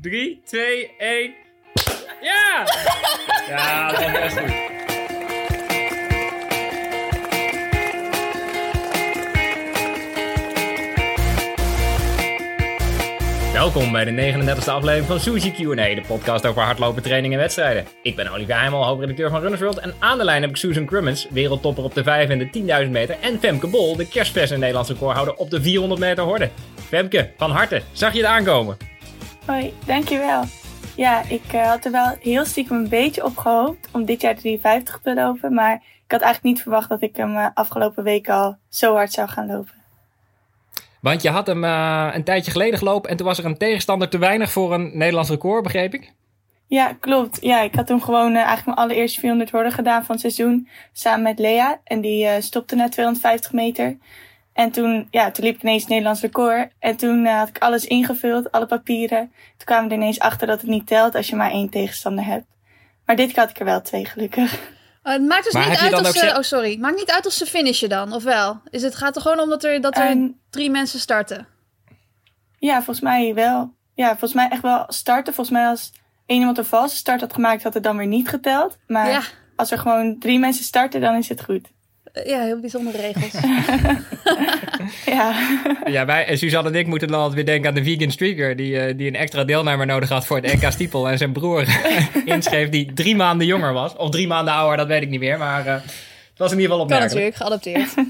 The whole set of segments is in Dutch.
3, 2, 1. Ja! Ja, dat was best goed. Welkom bij de 39e aflevering van Suzy Q&A, de podcast over hardlopen, training en wedstrijden. Ik ben Olivier Heimel, hoofdredacteur van Runners World en aan de lijn heb ik Susan Crummins, wereldtopper op de 5 en de 10.000 meter en Femke Bol, de kerstverse Nederlandse recordhouder op de 400 meter horde. Femke, van harte, zag je het aankomen? Hoi, dankjewel. Ja, ik uh, had er wel heel stiekem een beetje op gehoopt om dit jaar de 53 te lopen, maar ik had eigenlijk niet verwacht dat ik hem uh, afgelopen week al zo hard zou gaan lopen. Want je had hem uh, een tijdje geleden gelopen en toen was er een tegenstander te weinig voor een Nederlands record, begreep ik? Ja, klopt. Ja, ik had toen gewoon eigenlijk mijn allereerste 400 worden gedaan van het seizoen samen met Lea. En die stopte na 250 meter. En toen, ja, toen liep ik ineens het Nederlands record. En toen had ik alles ingevuld, alle papieren. Toen kwamen we er ineens achter dat het niet telt als je maar één tegenstander hebt. Maar dit keer had ik er wel twee, gelukkig. Uh, het maakt dus maar niet uit of ze... Oh, sorry. Maakt niet uit of ze finishen dan, of wel? Is het gaat er gewoon om dat er, dat er um, drie mensen starten? Ja, volgens mij wel. Ja, volgens mij echt wel starten. Volgens mij als één iemand een valse start had gemaakt, had het dan weer niet geteld. Maar ja. als er gewoon drie mensen starten, dan is het goed. Ja, heel bijzondere regels. ja. ja, wij, en Suzanne en ik moeten dan altijd weer denken aan de vegan streaker... die, uh, die een extra deelnemer nodig had voor het NK Stiepel... en zijn broer inschreef die drie maanden jonger was. Of drie maanden ouder, dat weet ik niet meer. Maar uh, het was in ieder geval opmerkelijk. Kan natuurlijk, geadopteerd.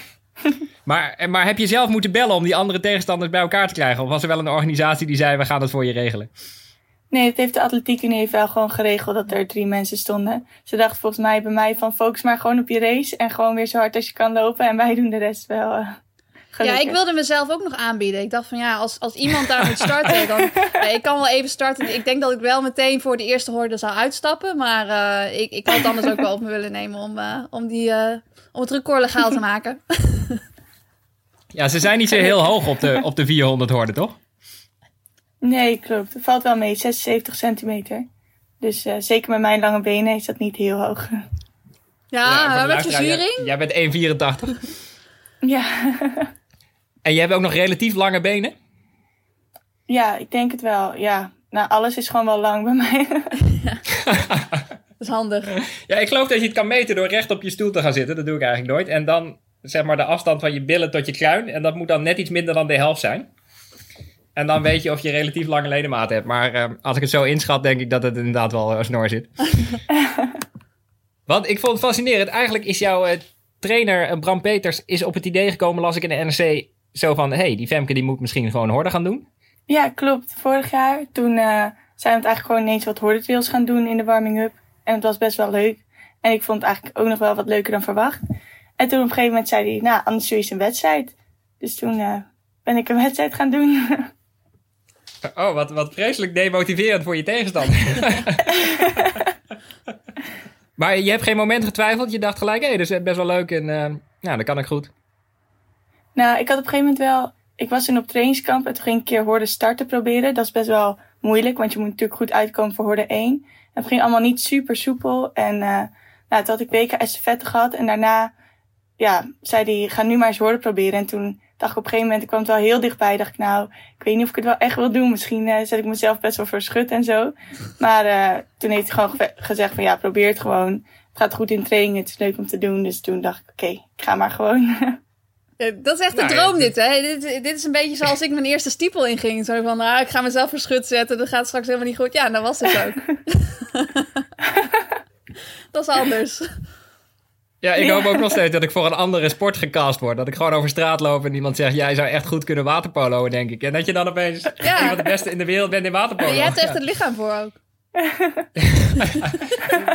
maar, maar heb je zelf moeten bellen om die andere tegenstanders bij elkaar te krijgen? Of was er wel een organisatie die zei, we gaan het voor je regelen? Nee, het heeft de atletiek Unie wel gewoon geregeld dat er drie mensen stonden. Ze dachten volgens mij bij mij van focus maar gewoon op je race en gewoon weer zo hard als je kan lopen en wij doen de rest wel. Uh, ja, ik wilde mezelf ook nog aanbieden. Ik dacht van ja, als, als iemand daar moet starten, dan ja, ik kan wel even starten. Ik denk dat ik wel meteen voor de eerste horde zou uitstappen, maar uh, ik, ik had het anders ook wel op me willen nemen om, uh, om, die, uh, om het record legaal te maken. ja, ze zijn niet zo heel hoog op de, op de 400 horde, toch? Nee, klopt. Het valt wel mee, 76 centimeter. Dus uh, zeker met mijn lange benen is dat niet heel hoog. Ja, ja met verzuring? Jij, jij bent 1,84. ja. en jij hebt ook nog relatief lange benen? Ja, ik denk het wel. Ja, nou, alles is gewoon wel lang bij mij. ja. Dat is handig. Ja, ik geloof dat je het kan meten door recht op je stoel te gaan zitten. Dat doe ik eigenlijk nooit. En dan zeg maar de afstand van je billen tot je kruin. En dat moet dan net iets minder dan de helft zijn. En dan weet je of je relatief lange ledematen hebt. Maar uh, als ik het zo inschat, denk ik dat het inderdaad wel een snor zit. Want ik vond het fascinerend. Eigenlijk is jouw uh, trainer Bram Peters is op het idee gekomen, las ik in de NRC, zo van... hey, die Femke die moet misschien gewoon horde gaan doen. Ja, klopt. Vorig jaar, toen zijn we het eigenlijk gewoon ineens wat hordetrails gaan doen in de warming-up. En het was best wel leuk. En ik vond het eigenlijk ook nog wel wat leuker dan verwacht. En toen op een gegeven moment zei hij, nou, anders doe je een wedstrijd. Dus toen ben ik een wedstrijd gaan doen. Oh, wat, wat vreselijk demotiverend voor je tegenstander. maar je hebt geen moment getwijfeld? Je dacht gelijk, hé, hey, dat is best wel leuk en uh, ja, dat kan ik goed. Nou, ik had op een gegeven moment wel... Ik was toen op trainingskamp en toen ging ik een keer horde starten proberen. Dat is best wel moeilijk, want je moet natuurlijk goed uitkomen voor horde 1. En het ging allemaal niet super soepel. En uh, nou, toen had ik weken estafette gehad. En daarna ja, zei hij, ga nu maar eens horde proberen. En toen dacht ik op een gegeven moment, ik kwam het wel heel dichtbij. Dacht ik, nou, ik weet niet of ik het wel echt wil doen. Misschien uh, zet ik mezelf best wel voor schut en zo. Maar uh, toen heeft hij gewoon gezegd van ja, probeer het gewoon. Het gaat goed in training, het is leuk om te doen. Dus toen dacht ik, oké, okay, ik ga maar gewoon. dat is echt een nou, droom dit, hè? Dit, dit, is een beetje zoals ik mijn eerste stiepel inging. Zo van, ah, ik ga mezelf voor schut zetten, dat gaat straks helemaal niet goed. Ja, dat was het ook. dat is anders. Ja, ik hoop ook nog steeds dat ik voor een andere sport gecast word. Dat ik gewoon over straat loop en iemand zegt... jij zou echt goed kunnen waterpoloen, denk ik. En dat je dan opeens ja. van de beste in de wereld bent in waterpolo. Je hebt echt het lichaam voor ook.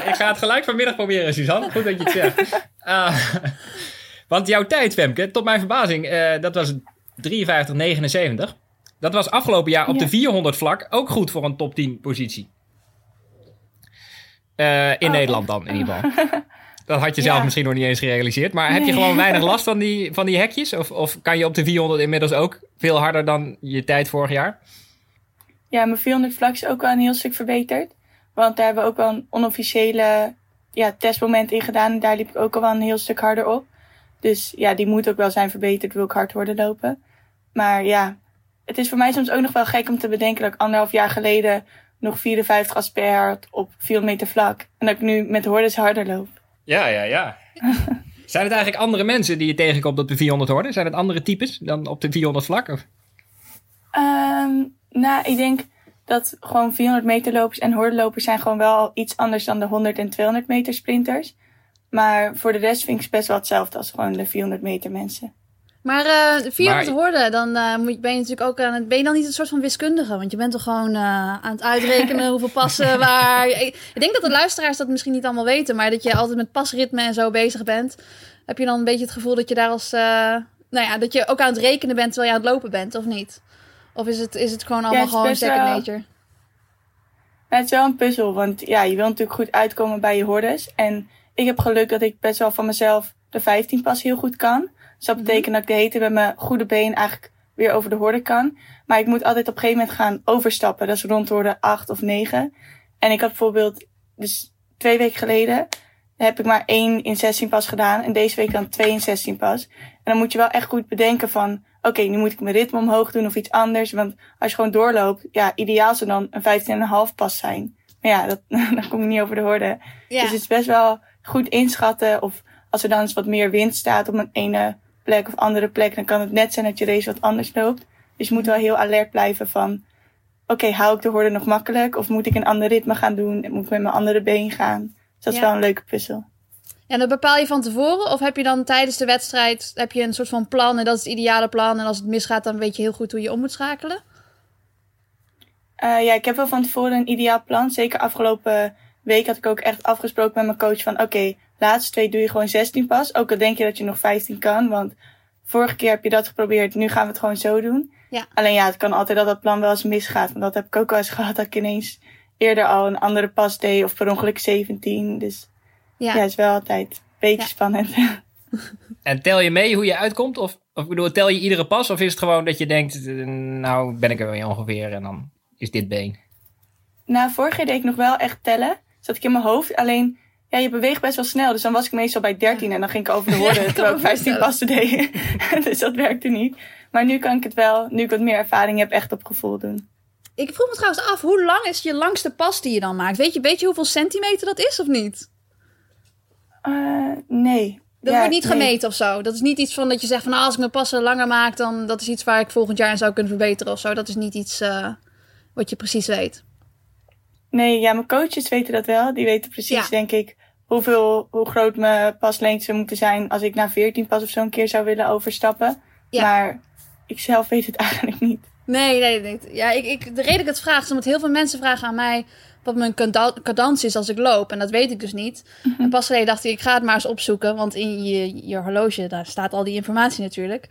ik ga het gelijk vanmiddag proberen, Suzanne. Goed dat je het zegt. Uh, want jouw tijd, Femke, tot mijn verbazing... Uh, dat was 53,79. Dat was afgelopen jaar op de 400 vlak ook goed voor een top 10 positie. Uh, in oh, Nederland dan, in ieder geval. Dat had je zelf misschien nog niet eens gerealiseerd. Maar heb je gewoon weinig last van die, van die hekjes? Of, of kan je op de 400 inmiddels ook veel harder dan je tijd vorig jaar? Ja, mijn 400 vlak is ook wel een heel stuk verbeterd. Want daar hebben we ook wel een onofficiële ja, testmoment in gedaan. En daar liep ik ook al wel een heel stuk harder op. Dus ja, die moet ook wel zijn verbeterd, wil ik hard worden lopen. Maar ja, het is voor mij soms ook nog wel gek om te bedenken dat ik anderhalf jaar geleden nog 54 asper had op 400 meter vlak. En dat ik nu met hordes harder loop. Ja, ja, ja. Zijn het eigenlijk andere mensen die je tegenkomt op de 400 horden? Zijn het andere types dan op de 400 vlak? Of? Ehm, nou, ik denk dat gewoon 400 meter lopers en hordenlopers zijn gewoon wel iets anders dan de 100 en 200 meter sprinters. Maar voor de rest vind ik het best wel hetzelfde als gewoon de 400 meter mensen. Maar uh, 400 horden, dan uh, moet, ben je natuurlijk ook aan het. Ben je dan niet een soort van wiskundige? Want je bent toch gewoon uh, aan het uitrekenen hoeveel passen waar. Ik, ik, denk dat de luisteraars dat misschien niet allemaal weten, maar dat je altijd met pasritme en zo bezig bent. Heb je dan een beetje het gevoel dat je daar als. nou ja, dat je ook aan het rekenen bent terwijl je aan het lopen bent, of niet? Of is het, is het gewoon allemaal ja, gewoon second wel... nature? het is wel een puzzel, want ja, je wil natuurlijk goed uitkomen bij je hordes. En ik heb geluk dat ik best wel van mezelf de 15 pas heel goed kan. Dus dat mhm. betekent dat ik de hete met mijn goede been eigenlijk weer over de horde kan. Maar ik moet altijd op een gegeven moment gaan overstappen. Dat is rond horde 8 of 9. En ik had bijvoorbeeld, dus twee weken geleden, heb ik maar één in 16 pas gedaan. En deze week dan twee in 16 pas. En dan moet je wel echt goed bedenken van, oké, okay, nu moet ik mijn ritme omhoog doen of iets anders. Want als je gewoon doorloopt, ja, ideaal zou dan een 15,5 pas zijn. Maar ja, dat, dan kom ik niet over de horde. Ja. Dus het is best wel goed inschatten. Of als er dan eens wat meer wind staat op een ene plek of andere plek, dan kan het net zijn dat je race wat anders loopt. Dus je moet wel heel alert blijven van, oké, okay, hou ik de horde nog makkelijk? Of moet ik een ander ritme gaan doen? Moet ik met mijn andere been gaan? Dus dat is wel een leuke puzzel. Ja, dat bepaal je van tevoren? Of heb je dan tijdens de wedstrijd heb je een soort van plan en dat is het ideale plan en als het misgaat dan weet je heel goed hoe je om moet schakelen? Uh, ja, ik heb wel van tevoren een ideaal plan. Zeker afgelopen week had ik ook echt afgesproken met mijn coach van oké, okay, laatste twee doe je gewoon 16 pas. Ook al denk je dat je nog 15 kan, want vorige keer heb je dat geprobeerd, nu gaan we het gewoon zo doen. Ja. Alleen ja, het kan altijd dat dat plan wel eens misgaat. Want dat heb ik ook wel eens gehad dat ik ineens eerder al een andere pas deed of per ongeluk 17. Dus ja, ja het is wel altijd een beetje spannend. En tel je mee hoe je uitkomt? Of, of bedoel, tel je iedere pas? Of is het gewoon dat je denkt, nou ben ik er weer ongeveer en dan is dit been? Nou, vorig jaar deed ik nog wel echt tellen. Zat ik in mijn hoofd. Alleen, ja, je beweegt best wel snel. Dus dan was ik meestal bij 13 en dan ging ik over de woorden. terwijl ik 15 passen deed. dus dat werkte niet. Maar nu kan ik het wel, nu ik wat meer ervaring heb, echt op gevoel doen. Ik vroeg me trouwens af, hoe lang is je langste pas die je dan maakt? Weet je, weet je hoeveel centimeter dat is of niet? Uh, nee. Dat wordt niet gemeten of zo. Dat is niet iets van dat je zegt van nou, als ik mijn passen langer maak, dan dat is iets waar ik volgend jaar in zou kunnen verbeteren of zo. Dat is niet iets uh, wat je precies weet. Nee, ja, mijn coaches weten dat wel. Die weten precies, denk ik, hoeveel, hoe groot mijn paslengte zou moeten zijn als ik naar 14 pas of zo een keer zou willen overstappen. Ja. Maar ik zelf weet het eigenlijk niet. Nee, nee, nee. Ja, ik, ik, de reden dat ik het vraag is omdat heel veel mensen vragen aan mij wat mijn cadans is als ik loop. En dat weet ik dus niet. Mhm. En pas geleden dacht ik, ik ga het maar eens opzoeken. Want in je, je horloge, daar staat al die informatie natuurlijk.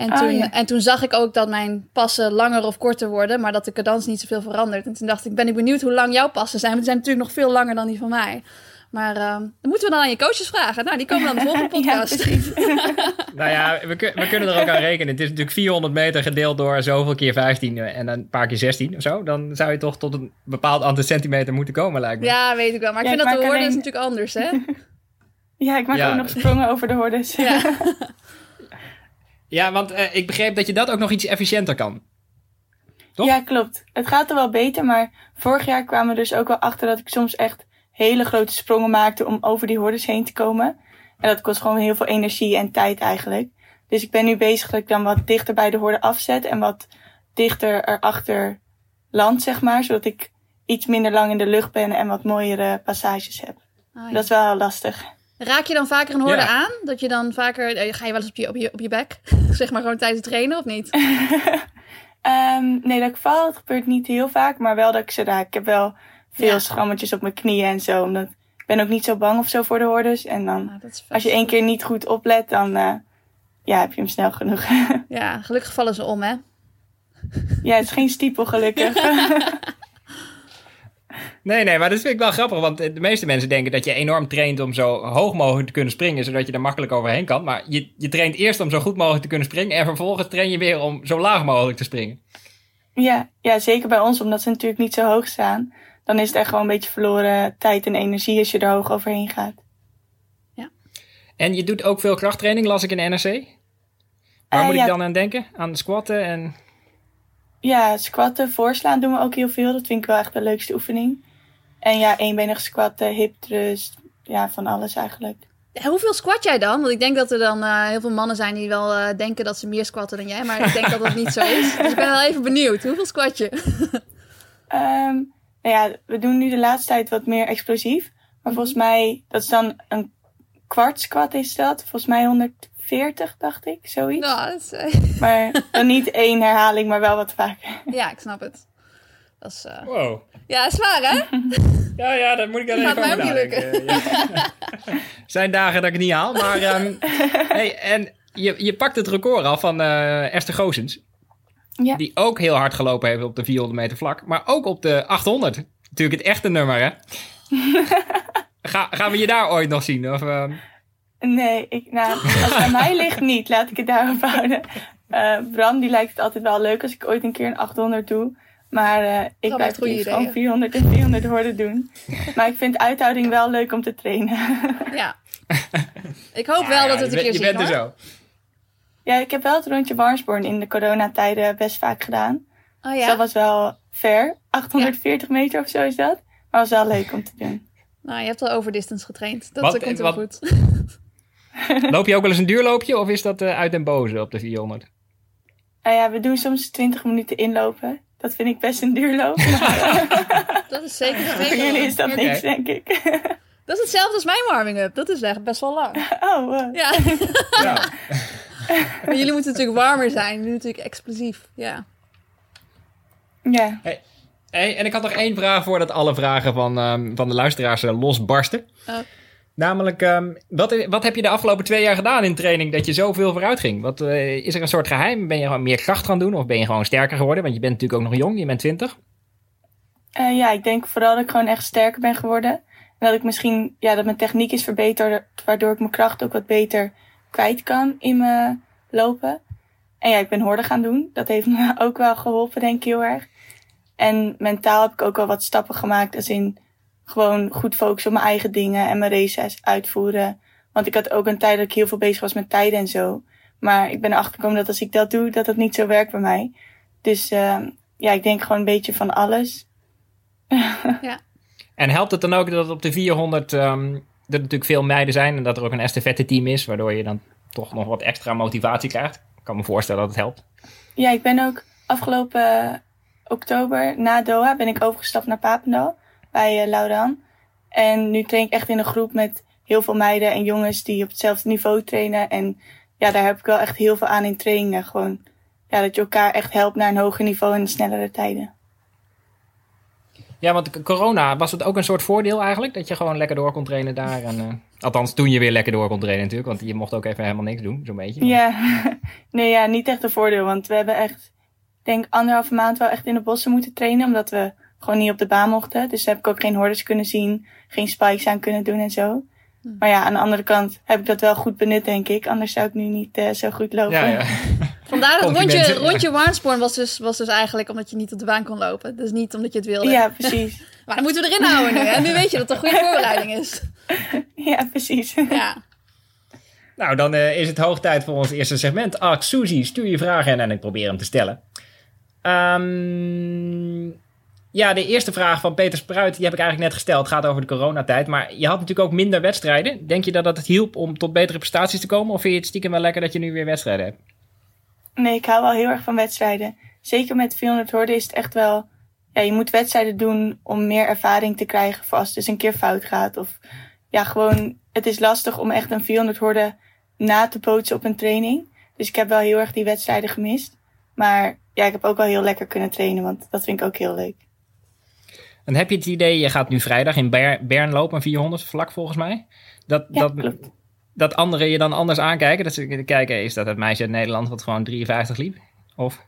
En, oh, toen, en toen zag ik ook dat mijn passen langer of korter worden, maar dat de cadans niet zoveel verandert. En toen dacht ik, ben ik benieuwd hoe lang jouw passen zijn. Want die zijn natuurlijk nog veel langer dan die van mij. Maar uh, dan moeten we dan aan je coaches vragen. Nou, die komen dan de volgende podcast. Ja, nou ja, we, we, kunnen er ook aan rekenen. Het is natuurlijk 400 meter gedeeld door zoveel keer 15 en dan een paar keer 16 of zo. Dan zou je toch tot een bepaald aantal centimeter moeten komen, lijkt me. Ja, weet ik wel. Maar ik vind dat de hordes natuurlijk anders, hè? ja, ik maak ook nog sprongen over de hordes. Ja. Want uh, ik begreep dat je dat ook nog iets efficiënter kan. Toch? Ja, klopt. Het gaat er wel beter, maar vorig jaar kwamen we dus ook wel achter dat ik soms echt hele grote sprongen maakte om over die hordes heen te komen. En dat kost gewoon heel veel energie en tijd eigenlijk. Dus ik ben nu bezig dat ik dan wat dichter bij de horde afzet en wat dichter erachter land, zeg maar. Zodat ik iets minder lang in de lucht ben en wat mooiere passages heb. Oh, Dat is wel lastig. Raak je dan vaker een horde aan? Dat je dan vaker, eh, ga je wel eens op je, op je, op je bek? zeg maar gewoon tijdens het trainen of niet? um, nee, dat ik val, dat gebeurt niet heel vaak. Maar wel dat ik ze raak. Ik heb wel veel ja. schrammetjes op mijn knieën en zo. Omdat ik ben ook niet zo bang of zo voor de hordes. En dan, ah, als je één keer niet goed oplet, dan uh, ja, heb je hem snel genoeg. ja, gelukkig vallen ze om, hè? ja, het is geen stiepel, gelukkig. Nee, nee, maar dat vind ik wel grappig. Want de meeste mensen denken dat je enorm traint om zo hoog mogelijk te kunnen springen, zodat je er makkelijk overheen kan. Maar je, je traint eerst om zo goed mogelijk te kunnen springen. En vervolgens train je weer om zo laag mogelijk te springen. Ja, ja, zeker bij ons, omdat ze natuurlijk niet zo hoog staan. Dan is het echt gewoon een beetje verloren tijd en energie als je er hoog overheen gaat. Ja. En je doet ook veel krachttraining, las ik in de NRC. Waar uh, moet ik dan aan denken? Aan squatten en Ja, squatten, voorslaan doen we ook heel veel. Dat vind ik wel echt de leukste oefening. En ja, eenbenig squatten, hip thrust. Ja, van alles eigenlijk. Hoeveel squat jij dan? Want ik denk dat er dan uh, heel veel mannen zijn die wel uh, denken dat ze meer squatten dan jij. Maar ik denk dat dat niet zo is. Dus ik ben wel even benieuwd. Hoeveel squat je? um, nou ja, we doen nu de laatste tijd wat meer explosief. Maar volgens mij, dat is dan een kwart squat is dat. Volgens mij 140, dacht ik, zoiets. Nou, dat is... Uh... Maar dan niet één herhaling, maar wel wat vaker. Ja, ik snap het. Dat is... Uh... Wow. Ja, zwaar hè? ja, ja, dat moet ik even lukken. Ja. Zijn dagen dat ik het niet haal, maar... Um, hey, en je, je pakt het record af van uh, Esther Goosens. Ja. Die ook heel hard gelopen heeft op de 400 meter vlak. Maar ook op de 800. Natuurlijk het echte nummer, hè? Ga, gaan we je daar ooit nog zien? Of, uh... Nee, ik, nou, als het aan mij ligt niet, laat ik het daarop houden. Uh, Bram, die lijkt het altijd wel leuk als ik ooit een keer een 800 doe. Maar uh, ik blijf het gewoon 400 en 400 hoorden doen. Maar ik vind uithouding wel leuk om te trainen. ja. Ik hoop wel ja, dat het een keer Je bent er zo. Ja, ik heb wel het rondje Warnsborn in de coronatijden best vaak gedaan. Oh ja? Dus dat was wel ver. 840 ja. meter of zo is dat. Maar was wel leuk om te doen. Nou, je hebt al over distance getraind. Dat wat, komt wel wat, goed. Loop je ook wel eens een duurloopje of is dat uh, uit den boze op de 400? Uh, ja, we doen soms 20 minuten inlopen. Dat vind ik best een duurloop. Dat is zeker Voor jullie is dat okay. niks, denk ik. Dat is hetzelfde als mijn warming-up. Dat is echt best wel lang. Oh, wow. Ja. ja. maar jullie moeten natuurlijk warmer zijn. Jullie natuurlijk explosief. Ja. Ja. Hey, hey, en ik had nog één vraag voordat alle vragen van, um, van de luisteraars uh, losbarsten. Oh. Namelijk, um, wat, wat heb je de afgelopen twee jaar gedaan in training dat je zoveel vooruit ging? Wat, uh, is er een soort geheim? Ben je gewoon meer kracht gaan doen of ben je gewoon sterker geworden? Want je bent natuurlijk ook nog jong, je bent 20. Uh, ja, ik denk vooral dat ik gewoon echt sterker ben geworden. En dat ik misschien, ja, dat mijn techniek is verbeterd, waardoor ik mijn kracht ook wat beter kwijt kan in mijn lopen. En ja, ik ben horden gaan doen. Dat heeft me ook wel geholpen, denk ik heel erg. En mentaal heb ik ook al wat stappen gemaakt, als in gewoon goed focussen op mijn eigen dingen en mijn races uitvoeren. Want ik had ook een tijd dat ik heel veel bezig was met tijden en zo. Maar ik ben erachter gekomen dat als ik dat doe, dat dat niet zo werkt bij mij. Dus uh, ja, ik denk gewoon een beetje van alles. ja. En helpt het dan ook dat op de 400 um, er natuurlijk veel meiden zijn en dat er ook een estafette team is, waardoor je dan toch nog wat extra motivatie krijgt? Ik kan me voorstellen dat het helpt. Ja, ik ben ook afgelopen oktober na Doha ben ik overgestapt naar Papendal bij uh, Laudan. En nu train ik echt in een groep met heel veel meiden en jongens die op hetzelfde niveau trainen. En ja, daar heb ik wel echt heel veel aan in trainingen. Gewoon ja, dat je elkaar echt helpt naar een hoger niveau en snellere tijden. Ja, want corona, was het ook een soort voordeel eigenlijk? Dat je gewoon lekker door kon trainen daar? En, uh, althans, toen je weer lekker door kon trainen natuurlijk. Want je mocht ook even helemaal niks doen, zo'n beetje. Maar... Ja, nee, ja, niet echt een voordeel. Want we hebben echt, ik denk anderhalve maand wel echt in de bossen moeten trainen. Omdat we gewoon niet op de baan mochten. Dus heb ik ook geen hordes kunnen zien, geen spikes aan kunnen doen en zo. Hm. Maar ja, aan de andere kant heb ik dat wel goed benut, denk ik. Anders zou ik nu niet uh, zo goed lopen. Ja, ja. Vandaar dat rondje, rondje Warnsborn was dus, was dus eigenlijk omdat je niet op de baan kon lopen. Dus niet omdat je het wilde. Ja, precies. maar dan moeten we erin houden nu. En nu weet je dat het een goede voorbereiding is. Ja, precies. Ja. Nou, dan uh, is het hoog tijd voor ons eerste segment. Ask Suzy, stuur je vragen in en ik probeer hem te stellen. Um, ja, de eerste vraag van Peter Spruit, die heb ik eigenlijk net gesteld. Het gaat over de coronatijd. Maar je had natuurlijk ook minder wedstrijden. Denk je dat dat het hielp om tot betere prestaties te komen? Of vind je het stiekem wel lekker dat je nu weer wedstrijden hebt? Nee, ik hou wel heel erg van wedstrijden. Zeker met 400 horden is het echt wel... Ja, je moet wedstrijden doen om meer ervaring te krijgen voor als het dus een keer fout gaat. Of ja, gewoon, het is lastig om echt een 400 horden na te pootsen op een training. Dus ik heb wel heel erg die wedstrijden gemist. Maar ja, ik heb ook wel heel lekker kunnen trainen, want dat vind ik ook heel leuk. En heb je het idee, je gaat nu vrijdag in Ber Bern lopen, een 400 vlak volgens mij. Dat, ja, dat, klopt. dat anderen je dan anders aankijken. Dat ze kijken, is dat het meisje uit Nederland wat gewoon 53 liep? Of?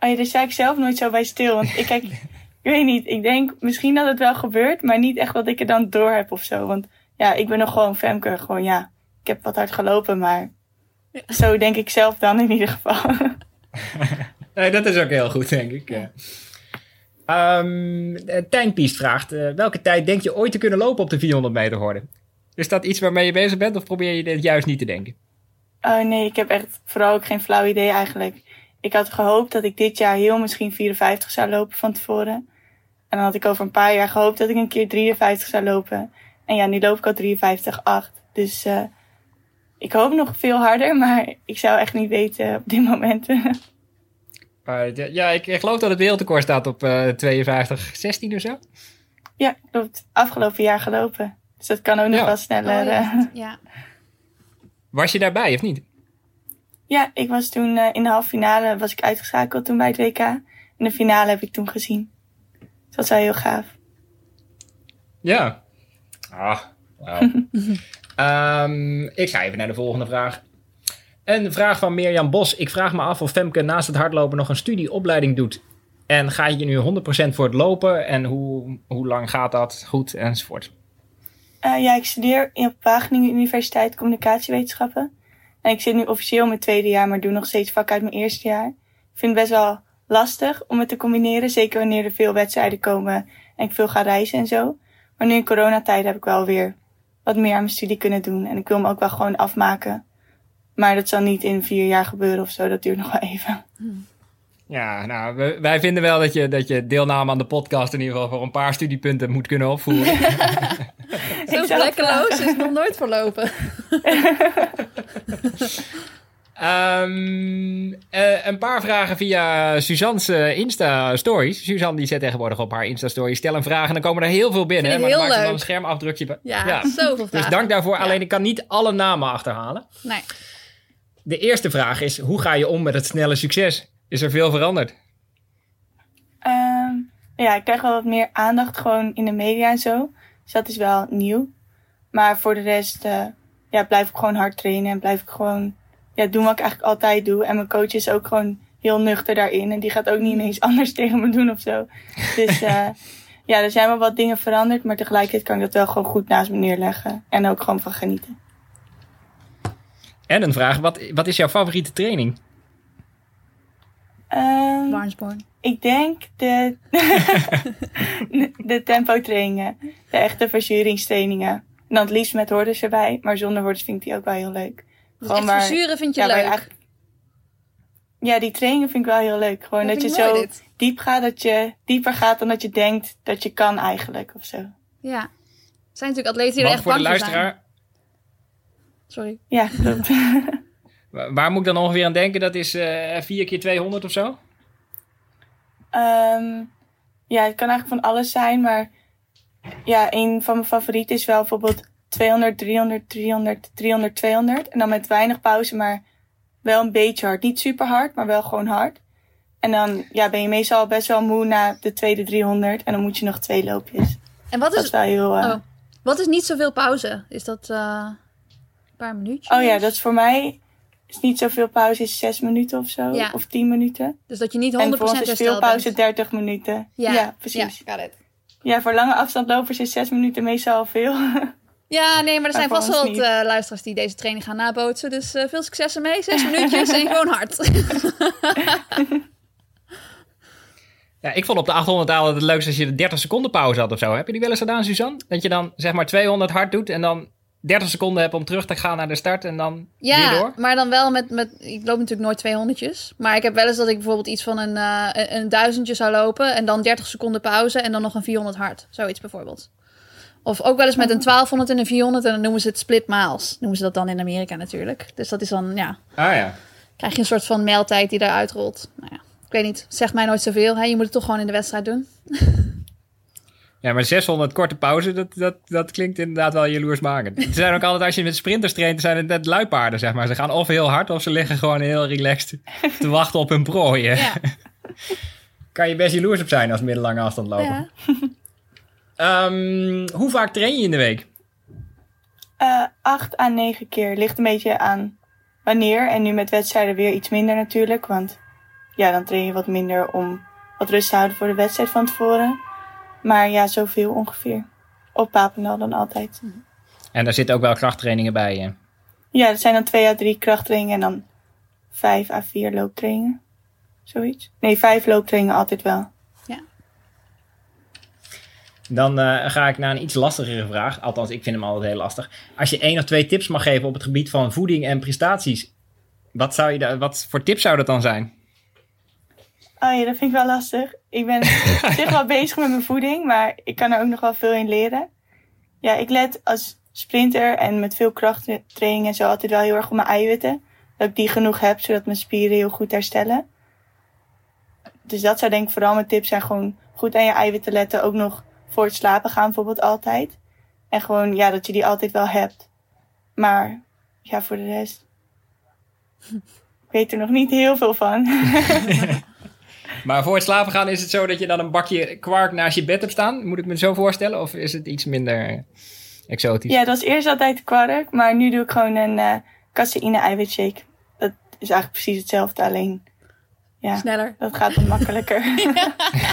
Oh ja, daar sta ik zelf nooit zo bij stil. Want ik kijk, ik weet niet, ik denk misschien dat het wel gebeurt, maar niet echt wat ik er dan door heb of zo. Want ja, ik ben nog gewoon Femke. Gewoon ja, ik heb wat hard gelopen, maar ja. zo denk ik zelf dan in ieder geval. nee, dat is ook heel goed, denk ik. Ja. Um, Tijnpiest vraagt, uh, welke tijd denk je ooit te kunnen lopen op de 400 meter horde? Is dat iets waarmee je bezig bent of probeer je dit juist niet te denken? Oh nee, ik heb echt vooral ook geen flauw idee eigenlijk. ik had gehoopt dat ik dit jaar heel misschien 54 zou lopen van tevoren. En dan had ik over een paar jaar gehoopt dat ik een keer 53 zou lopen. En ja, nu loop ik al 53,8. Dus uh, ik hoop nog veel harder, maar ik zou echt niet weten op dit moment. Ja, ik, ik, geloof dat het wereldrecord staat op uh, 52, 16 of zo. Ja, klopt. Afgelopen jaar gelopen. Dus dat kan ook nog ja. wel sneller. Oh, ja. ja. Was je daarbij of niet? Ja, ik was toen uh, in de halve finale was ik uitgeschakeld toen bij het WK. En de finale heb ik toen gezien. Dus dat was wel heel gaaf. Ja. Ah, wow. um, ik ga even naar de volgende vraag. Een vraag van Mirjam Bos. Ik vraag me af of Femke naast het hardlopen nog een studieopleiding doet. En ga je nu 100% voor het lopen? En hoe, hoe lang gaat dat goed enzovoort? Uh, ja, ik studeer op Wageningen Universiteit Communicatiewetenschappen. En ik zit nu officieel mijn tweede jaar, maar doe nog steeds vak uit mijn eerste jaar. Ik vind het best wel lastig om het te combineren. Zeker wanneer er veel wedstrijden komen en ik veel ga reizen en zo. Maar nu in coronatijd heb ik wel weer wat meer aan mijn studie kunnen doen. En ik wil me ook wel gewoon afmaken. Maar dat zal niet in vier jaar gebeuren of zo. Dat duurt nog wel even. Ja, nou, wij vinden wel dat je, dat je deelname aan de podcast in ieder geval voor een paar studiepunten moet kunnen opvoeren. Zo vlekkeloos is nog nooit verlopen. um, uh, een paar vragen via Suzanne's uh, Insta-stories. Suzanne die zet tegenwoordig op haar Insta-stories. Stel een vraag en dan komen er heel veel binnen. Vind maar heel dan maakt dan een schermafdrukje. Ja, ja. zoveel vragen. Dus dank daarvoor. Ja. Alleen ik kan niet alle namen achterhalen. Nee. De eerste vraag is, hoe ga je om met het snelle succes? Is er veel veranderd? Um, ja, ik krijg wel wat meer aandacht gewoon in de media en zo. Dus dat is wel nieuw. Maar voor de rest uh, ja, blijf ik gewoon hard trainen en blijf ik gewoon ja, doen wat ik eigenlijk altijd doe. En mijn coach is ook gewoon heel nuchter daarin. En die gaat ook niet ineens anders tegen me doen of zo. Dus uh, ja, er zijn wel wat dingen veranderd. Maar tegelijkertijd kan ik dat wel gewoon goed naast me neerleggen. En ook gewoon van genieten. En een vraag, wat, wat is jouw favoriete training? Um, Barnsborn. Ik denk de, de tempo trainingen. De echte verzuringstrainingen. En dan het liefst met hordes erbij. Maar zonder hordes vind ik die ook wel heel leuk. Dus echt verzuren vind je ja, leuk? Eigenlijk... Ja, die trainingen vind ik wel heel leuk. Gewoon dat, dat je zo dit. diep gaat, dat je dieper gaat dan dat je denkt dat je kan eigenlijk of zo. Ja. Er zijn natuurlijk atleten die er echt voor de bang luisteraar. Zijn. Sorry. Ja, klopt. Waar moet ik dan ongeveer aan denken? Dat is uh, 4 keer 200 of zo? Um, ja, het kan eigenlijk van alles zijn, maar ja, een van mijn favorieten is wel bijvoorbeeld 200, 300, 300, 300, 200. En dan met weinig pauze, maar wel een beetje hard. Niet super hard, maar wel gewoon hard. En dan ja, ben je meestal best wel moe na de tweede 300 en dan moet je nog twee loopjes. En wat is, dat is wel heel... Uh, oh. Wat is niet zoveel pauze? Is dat uh, een paar minuutjes? Oh ja, dat is voor mij is niet zoveel pauze, is zes minuten of zo. Ja. Of tien minuten. Dus dat je niet 100% En voor ons is veel pauze bent. 30 minuten. Ja, ja precies. Ja, got it. Ja, voor lange afstandlopers is zes minuten meestal al veel. Ja, nee, maar er zijn Maar vast wel wat uh, luisteraars die deze training gaan nabootsen. Dus uh, veel succes ermee. Zes minuutjes en gewoon hard. Ja, ik vond op de 800 altijd het leukste als je de 30 seconden pauze had of zo. Heb je die wel eens gedaan, Suzanne? Dat je dan zeg maar 200 hard doet en dan 30 seconden hebt om terug te gaan naar de start en dan ja, weer door? maar dan wel met, met... Ik loop natuurlijk nooit 200 Maar ik heb wel eens dat ik bijvoorbeeld iets van een, uh, een duizendje zou lopen... en dan 30 seconden pauze en dan nog een 400 hard. Zoiets bijvoorbeeld. Of ook wel eens met een 1200 en een 400 en dan noemen ze het split miles. Noemen ze dat dan in Amerika natuurlijk. Dus dat is dan, ja... Ah ja. Krijg je een soort van mijltijd die daaruit rolt. Nou ja, ik weet niet. Zegt mij nooit zoveel. Hè? Je moet het toch gewoon in de wedstrijd doen. Ja, maar 600 korte pauze, dat, dat, dat klinkt inderdaad wel jaloersmakend. Ze zijn ook altijd, als je met sprinters traint, zijn het net luipaarden, zeg maar. Ze gaan of heel hard, of ze liggen gewoon heel relaxed te wachten op hun prooi. Ja. kan je best jaloers op zijn als middellange afstand lopen. Ja. Um, hoe vaak train je in de week? Uh, acht à negen keer. Ligt een beetje aan wanneer. En nu met wedstrijden weer iets minder natuurlijk. Want ja, dan train je wat minder om wat rust te houden voor de wedstrijd van tevoren. Maar ja, zoveel ongeveer. Op Papendal dan altijd. En daar zitten ook wel krachttrainingen bij je? Ja, dat zijn dan twee à drie krachttrainingen en dan vijf à vier looptrainingen. Zoiets. Nee, vijf looptrainingen altijd wel. Ja. Dan uh, ga ik naar een iets lastigere vraag. Althans, ik vind hem altijd heel lastig. Als je één of twee tips mag geven op het gebied van voeding en prestaties. Wat, zou je da- wat voor tips zou dat dan zijn? Oh ja, dat vind ik wel lastig. Ik ben op zich wel bezig met mijn voeding, maar ik kan er ook nog wel veel in leren. Ja, ik let als sprinter en met veel krachttraining en zo altijd wel heel erg op mijn eiwitten. Dat ik die genoeg heb, zodat mijn spieren heel goed herstellen. Dus dat zou denk ik vooral mijn tips zijn. Gewoon goed aan je eiwitten letten. Ook nog voor het slapen gaan bijvoorbeeld altijd. En gewoon, ja, dat je die altijd wel hebt. Maar, ja, voor de rest... Ik weet er nog niet heel veel van. Maar voor het slapen gaan is het zo dat je dan een bakje kwark naast je bed hebt staan? Moet ik me zo voorstellen? Of is het iets minder exotisch? Ja, dat was eerst altijd kwark. Maar nu doe ik gewoon een uh, caseïne eiwitshake. Dat is eigenlijk precies hetzelfde, alleen... Ja, Sneller. dat gaat wat makkelijker.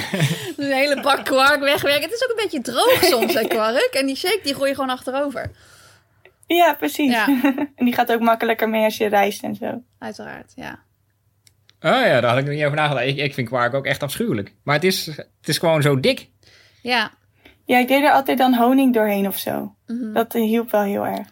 Dus een hele bak kwark wegwerken. Het is ook een beetje droog soms, hè, kwark. En die shake, die gooi je gewoon achterover. ja, precies. Ja. en die gaat ook makkelijker mee als je reist en zo. Uiteraard, ja. Oh ja, daar had ik nog niet over nagedacht. Ik, ik vind kwark ook echt afschuwelijk. Maar het is, het is gewoon zo dik. Ja, Ja, ik deed er altijd dan honing doorheen of zo. mhm. Dat eh, hielp wel heel erg.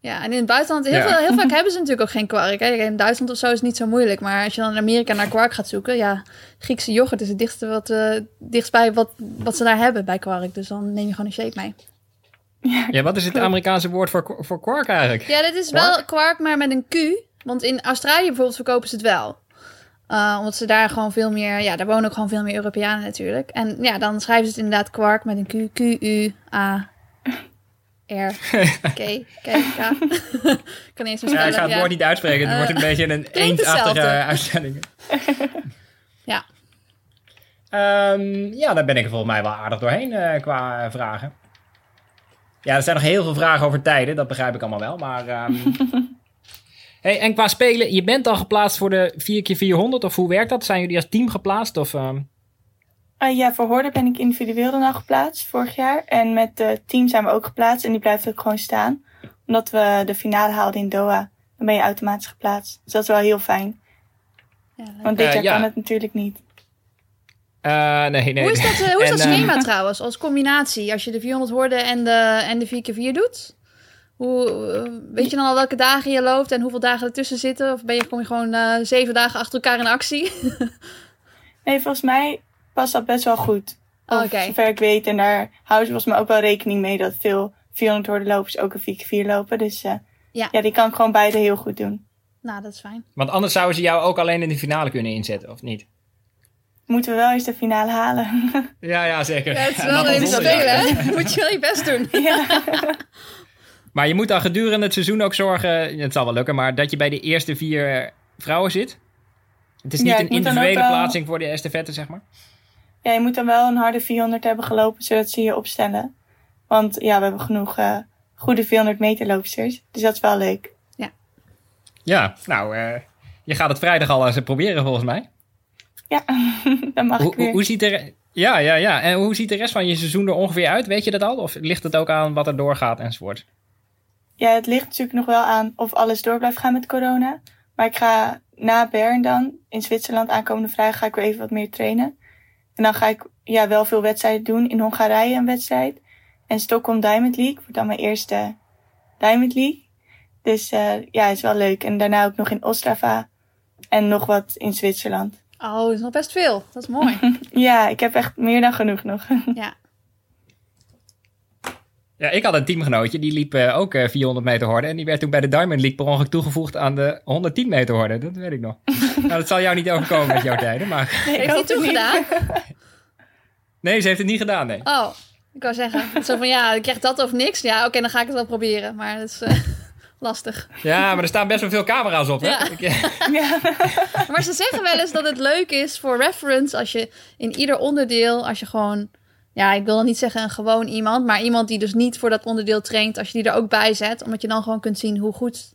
ja. en in het buitenland, heel, Ja. veel, heel vaak hebben ze natuurlijk ook geen kwark. Hè. In Duitsland of zo is het niet zo moeilijk. Maar als je dan in Amerika naar kwark gaat zoeken, ja, Griekse yoghurt is het dichtste wat, eh dichtstbij wat, wat ze daar hebben bij kwark. Dus dan neem je gewoon een shake mee. Ja, wat is het Amerikaanse woord voor, voor kwark eigenlijk? Ja, dit is wel kwark, maar met een Q. Want in Australië bijvoorbeeld verkopen ze het wel. Uh, omdat ze daar gewoon veel meer... Ja, daar wonen ook gewoon veel meer Europeanen natuurlijk. En ja, dan schrijven ze het inderdaad kwark met een Q. Q-U-A... R, K, K, K. Ik kan eens Ja, ik ga het woord niet uitspreken. Het wordt een beetje een eendachtige uitzending. Ja. Ehm, ja, daar ben ik volgens mij wel aardig doorheen eh, qua vragen. Ja, er zijn nog heel veel vragen over tijden. Dat begrijp ik allemaal wel. Maar... ehm, hey, en qua spelen, je bent al geplaatst voor de 4x400 of hoe werkt dat? Zijn jullie als team geplaatst? Of, ehm, Ah, ja, voor Horde ben ik individueel dan al geplaatst vorig jaar. En met het team zijn we ook geplaatst en die blijft ook gewoon staan. Omdat we de finale haalden in Doha. Dan ben je automatisch geplaatst. Dus dat is wel heel fijn. Ja. Want dit Eh, jaar ja. kan het natuurlijk niet. eh, nee, nee. Hoe is dat, eh, hoe is En, ehm, schema trouwens, als combinatie? Als je de 400 hoorde en de, en de 4x4 doet? Hoe, eh, weet je dan al welke dagen je loopt en hoeveel dagen ertussen zitten? Of ben je, kom je gewoon eh, zeven dagen achter elkaar in actie? Nee, volgens mij past dat best wel goed. Oh, Oké. Zover ik weet. En daar houden ze volgens mij ook wel rekening mee dat veel 400 horde lopers ook een 4x4 lopen. Dus eh, Ja. ja, die kan ik gewoon beide heel goed doen. Nou, dat is fijn. Want anders zouden ze jou ook alleen in de finale kunnen inzetten, of niet? Moeten we wel eens de finale halen. Ja, ja, zeker. Ja, het is wel even volgende spelen, hè? Moet je wel je best doen. ja. Maar je moet dan gedurende het seizoen ook zorgen, het zal wel lukken, maar dat je bij de eerste vier vrouwen zit. Het is niet Ja, een individuele wel- plaatsing voor de estafette, zeg maar. ja, je moet dan wel een harde 400 hebben gelopen, zodat ze je opstellen. Want ja, we hebben genoeg eh, goede 400 meter loopsters. Dus dat is wel leuk. Ja, nou, eh, je gaat het vrijdag al eens proberen volgens mij. Ja, dan mag ik Hoe, weer. hoe, hoe ziet er... Ja, ja, ja. En hoe ziet de rest van je seizoen er ongeveer uit? Weet je dat al? Of ligt het ook aan wat er doorgaat enzovoort? Ja, het ligt natuurlijk nog wel aan of alles door blijft gaan met corona. Maar ik ga na Bern dan in Zwitserland aankomende vrijdag ga ik weer even wat meer trainen. En dan ga ik ja, wel veel wedstrijden doen. In Hongarije een wedstrijd. En Stockholm Diamond League wordt dan mijn eerste Diamond League. Dus eh, ja, is wel leuk. En daarna ook nog in Ostrava. En nog wat in Zwitserland. Oh, dat is nog best veel. Dat is mooi. Ja, ik heb echt meer dan genoeg nog. Ja. Ja, ik had een teamgenootje, die liep eh, ook eh, 400 meter horde. En die werd toen bij de Diamond League per ongeluk toegevoegd aan de 110 meter horde. Dat weet ik nog. nou, dat zal jou niet overkomen met jouw tijden, maar... Nee, ik Heeft hij toegedaan? Nee, ze heeft het niet gedaan, nee. Oh, ik wou zeggen. Zo van, ja, ik krijg dat of niks. Ja, oké, dan ga ik het wel proberen. Maar dat is eh, lastig. Ja, maar er staan best wel veel camera's op, hè? Ja. Ik, eh, Ja. Maar ze zeggen wel eens dat het leuk is voor reference als je in ieder onderdeel, als je gewoon, ja, ik wil dan niet zeggen een gewoon iemand, maar iemand die dus niet voor dat onderdeel traint, als je die er ook bij zet, omdat je dan gewoon kunt zien hoe goed,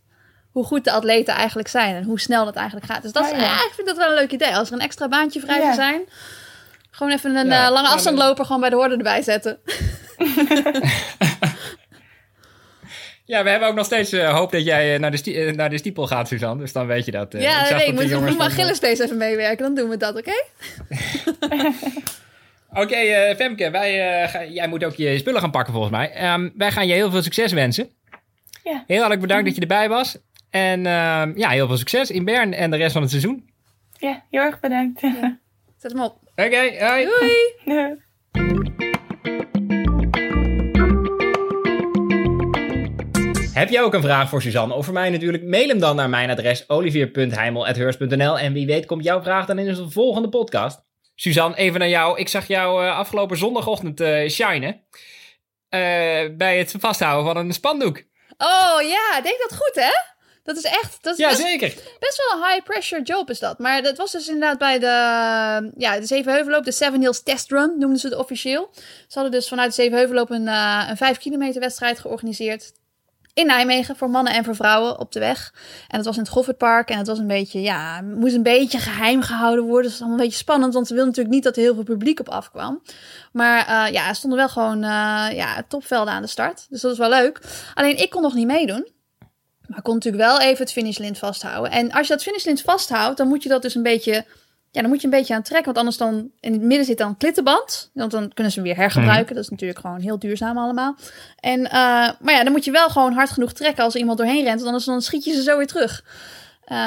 hoe goed de atleten eigenlijk zijn en hoe snel dat eigenlijk gaat. Dus dat is, ja. ja, ik vind dat wel een leuk idee. Als er een extra baantje vrij Ja. zou zijn, gewoon even een Ja. eh, lange afstandloper gewoon bij de horde erbij zetten. ja, we hebben ook nog steeds eh, hoop dat jij eh, naar, de naar de stiepel gaat, Suzanne. Dus dan weet je dat. ja, zag dat weet ik. dat de Moet, jongens moet maar even meewerken, dan doen we dat, oké? Oké, eh, Femke, wij, eh, ga- jij moet ook je spullen gaan pakken volgens mij. Ehm, wij gaan je heel veel succes wensen. Ja. Heel hartelijk bedankt dat je erbij was. En ehm, ja, heel veel succes in Bern en de rest van het seizoen. ja, heel erg bedankt. Zet hem op. Oké, hoi. Doei! Heb je ook een vraag voor Suzanne of voor mij natuurlijk? Mail hem dan naar mijn adres olivier.heimel.heurs.nl en wie weet komt jouw vraag dan in onze volgende podcast. Suzanne, even naar jou. Ik zag jou eh, afgelopen zondagochtend eh shinen eh, bij het vasthouden van een spandoek. Oh ja, deed dat goed, hè? Dat is echt... Dat is best, wel een high-pressure job is dat. Maar dat was dus inderdaad bij de, ja, de Zevenheuvelloop, de Seven Hills Test Run noemden ze het officieel. Ze hadden dus vanuit de Zevenheuvelloop een, een 5 kilometer wedstrijd georganiseerd. In Nijmegen, voor mannen en voor vrouwen op de weg. En het was in het Goffertpark. En het was een beetje, ja, moest een beetje geheim gehouden worden. Dus het was allemaal een beetje spannend. Want ze wilden natuurlijk niet dat er heel veel publiek op afkwam. Maar eh, ja, er stonden wel gewoon eh, ja, topvelden aan de start. Dus dat was wel leuk. Alleen ik kon nog niet meedoen. Maar ik kon natuurlijk wel even het finishlint vasthouden. En als je dat finishlint vasthoudt, dan moet je dat dus een beetje... Ja, dan moet je een beetje aan trekken. Want anders dan... In het midden zit dan een klittenband. Want dan kunnen ze hem weer hergebruiken. Dat is natuurlijk gewoon heel duurzaam allemaal. En, uh, maar ja, dan moet je wel gewoon hard genoeg trekken als er iemand doorheen rent. Want anders dan schiet je ze zo weer terug.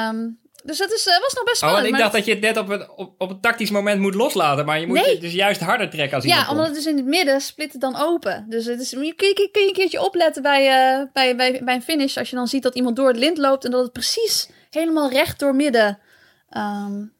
Um, dus dat is, uh, was nog best spannend. Oh, en ik maar dacht dat je het net op een, op, tactisch moment moet loslaten. Maar je moet Nee. het dus juist harder trekken als Ja, iemand omdat komt. het dus in het midden split het dan open. Dus het is, kun, je, kun, je, kun je een keertje opletten bij, uh, bij, bij, bij een finish. Als je dan ziet dat iemand door het lint loopt en dat het precies helemaal recht door midden um,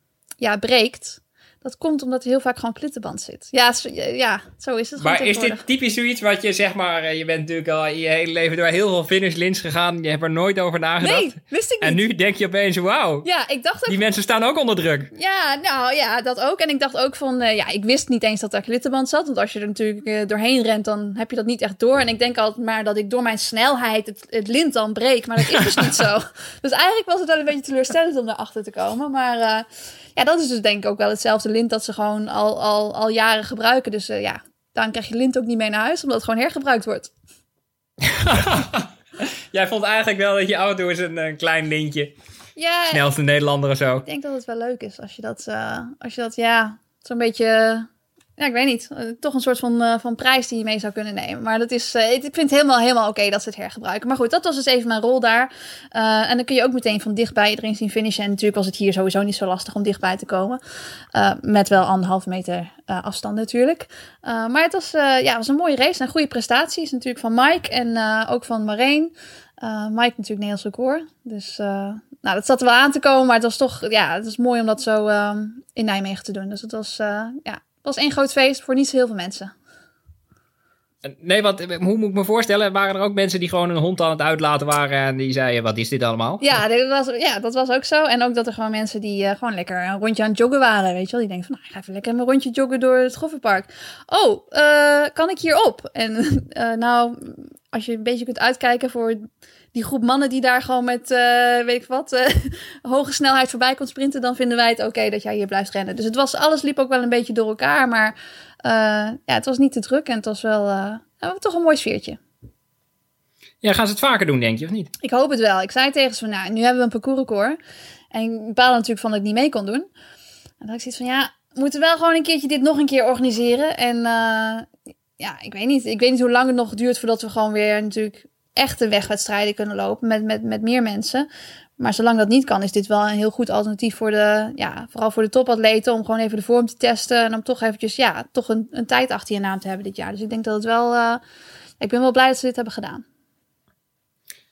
ja, breekt. Dat komt omdat er heel vaak gewoon klittenband zit. Ja, zo, ja zo is het Maar is dit typisch zoiets wat je zeg maar... eh, Je bent natuurlijk al je hele leven door heel veel finishlinks gegaan. Je hebt er nooit over nagedacht. Nee, wist ik niet. En nu denk je opeens, wauw, Ja, ik dacht ook die mensen staan ook onder druk. Ja, nou ja, dat ook. En ik dacht ook van, uh, ja, ik wist niet eens dat daar klittenband zat. Want als je er natuurlijk uh, doorheen rent, dan heb je dat niet echt door. En ik denk altijd maar dat ik door mijn snelheid het, het lint dan breek. Maar dat is dus niet zo. Dus eigenlijk was het wel een beetje teleurstellend om daarachter te komen. Maar uh, ja, dat is dus denk ik ook wel hetzelfde lint dat ze gewoon al, al, al jaren gebruiken. Dus uh, ja, dan krijg je lint ook niet mee naar huis, omdat het gewoon hergebruikt wordt. Jij vond eigenlijk wel dat je auto is een, een klein lintje. Ja, Snelste Nederlander of zo. Ik denk dat het wel leuk is als je dat, uh, als je dat ja, zo'n beetje ja, ik weet niet. Uh, toch een soort van, uh, van prijs die je mee zou kunnen nemen. Maar dat is, uh, ik vind het helemaal, helemaal oké dat ze het hergebruiken. Maar goed, dat was dus even mijn rol daar. En dan kun je ook meteen van dichtbij iedereen zien finishen. En natuurlijk was het hier sowieso niet zo lastig om dichtbij te komen. Met wel anderhalve meter afstand natuurlijk. Maar het was, ja, was een mooie race en goede prestaties natuurlijk van Mike en ook van Marijn. Mike natuurlijk Nederlands record. Dus nou, dat zat er wel aan te komen. Maar het was toch, ja, het was mooi om dat zo um, in Nijmegen te doen. Dus het was, ja, was één groot feest voor niet zo heel veel mensen. Nee, want hoe moet ik me voorstellen? Waren er ook mensen die gewoon een hond aan het uitlaten waren en die zeiden: Wat is dit allemaal? Ja, dat was, ja, dat was ook zo. En ook dat er gewoon mensen die uh, gewoon lekker een rondje aan het joggen waren. Weet je wel, die denken van: nou, ik ga even lekker een rondje joggen door het Goffertpark. Oh, uh, kan ik hier op? En uh, nou, als je een beetje kunt uitkijken voor die groep mannen die daar gewoon met, uh, weet ik wat, uh, hoge snelheid voorbij komt sprinten, dan vinden wij het oké okay dat jij hier blijft rennen. Dus het was, alles liep ook wel een beetje door elkaar, maar uh, ja, het was niet te druk en het was wel toch een mooi sfeertje. Ja, gaan ze het vaker doen, denk je, of niet? Ik hoop het wel. Ik zei tegen ze van, nou, nu hebben we een parcoursrecord. En ik baalde natuurlijk van dat ik niet mee kon doen. En dan had ik zoiets van, ja, we moeten wel gewoon een keertje dit nog een keer organiseren. En ja, ik weet niet. Ik weet niet hoe lang het nog duurt voordat we gewoon weer natuurlijk echte wegwedstrijden kunnen lopen met, met, met meer mensen. Maar zolang dat niet kan, is dit wel een heel goed alternatief voor de, ja, vooral voor de topatleten. Om gewoon even de vorm te testen. En om toch eventjes, ja, toch een, een tijd achter je naam te hebben dit jaar. Dus ik denk dat het wel, uh, ik ben wel blij dat ze dit hebben gedaan.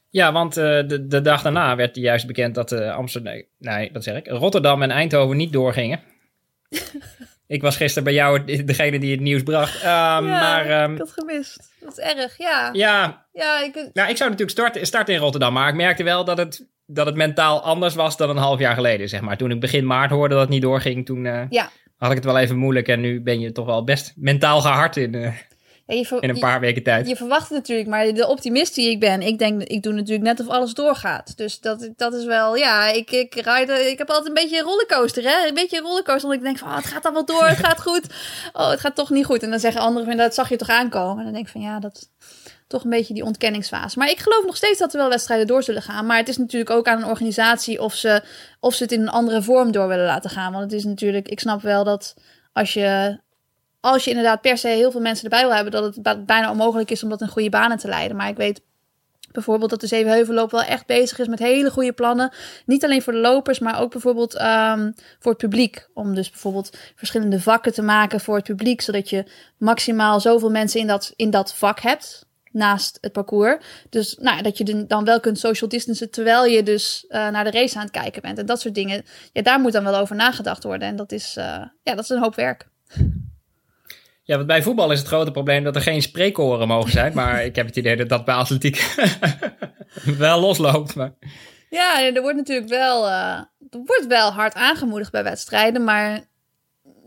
Ja, want uh, de, de dag daarna werd juist bekend dat uh, Amsterdam, nee, nee, dat zeg ik, Rotterdam en Eindhoven niet doorgingen. ik was gisteren bij jou degene die het nieuws bracht. Um, ja, maar, um, ik had gemist. Dat is erg, ja. Ja, ja ik... nou, ik zou natuurlijk starten, starten in Rotterdam, maar ik merkte wel dat het, dat het mentaal anders was dan een half jaar geleden, zeg maar. Toen ik begin maart hoorde dat het niet doorging, toen uh, ja. had ik het wel even moeilijk. En nu ben je toch wel best mentaal gehard in, uh, ja, in een paar je, weken tijd. Je verwacht het natuurlijk, maar de optimist die ik ben, ik denk, ik doe natuurlijk net of alles doorgaat. Dus dat, dat is wel, ja, ik, ik, ride, ik heb altijd een beetje een rollercoaster, hè? Een beetje een rollercoaster, omdat ik denk van, oh, het gaat allemaal door, het gaat goed. Oh, het gaat toch niet goed. En dan zeggen anderen dat zag je toch aankomen. En dan denk ik van, ja, dat toch een beetje die ontkenningsfase. Maar ik geloof nog steeds dat er wel wedstrijden door zullen gaan. Maar het is natuurlijk ook aan een organisatie of ze, of ze het in een andere vorm door willen laten gaan. Want het is natuurlijk, ik snap wel dat als je als je inderdaad per se heel veel mensen erbij wil hebben, dat het bijna onmogelijk is om dat in goede banen te leiden. Maar ik weet Bijvoorbeeld dat de Zevenheuvelloop wel echt bezig is met hele goede plannen. Niet alleen voor de lopers, maar ook bijvoorbeeld um, voor het publiek. Om dus bijvoorbeeld verschillende vakken te maken voor het publiek. Zodat je maximaal zoveel mensen in dat, in dat vak hebt. Naast het parcours. Dus nou, dat je dan wel kunt social distancen terwijl je dus uh, naar de race aan het kijken bent. En dat soort dingen. Ja, daar moet dan wel over nagedacht worden. En dat is, uh, ja, dat is een hoop werk. Ja, want bij voetbal is het grote probleem dat er geen spreekkoren mogen zijn. Maar ik heb het idee dat dat bij atletiek wel losloopt. Maar... Ja, er wordt natuurlijk wel, uh, er wordt wel hard aangemoedigd bij wedstrijden, maar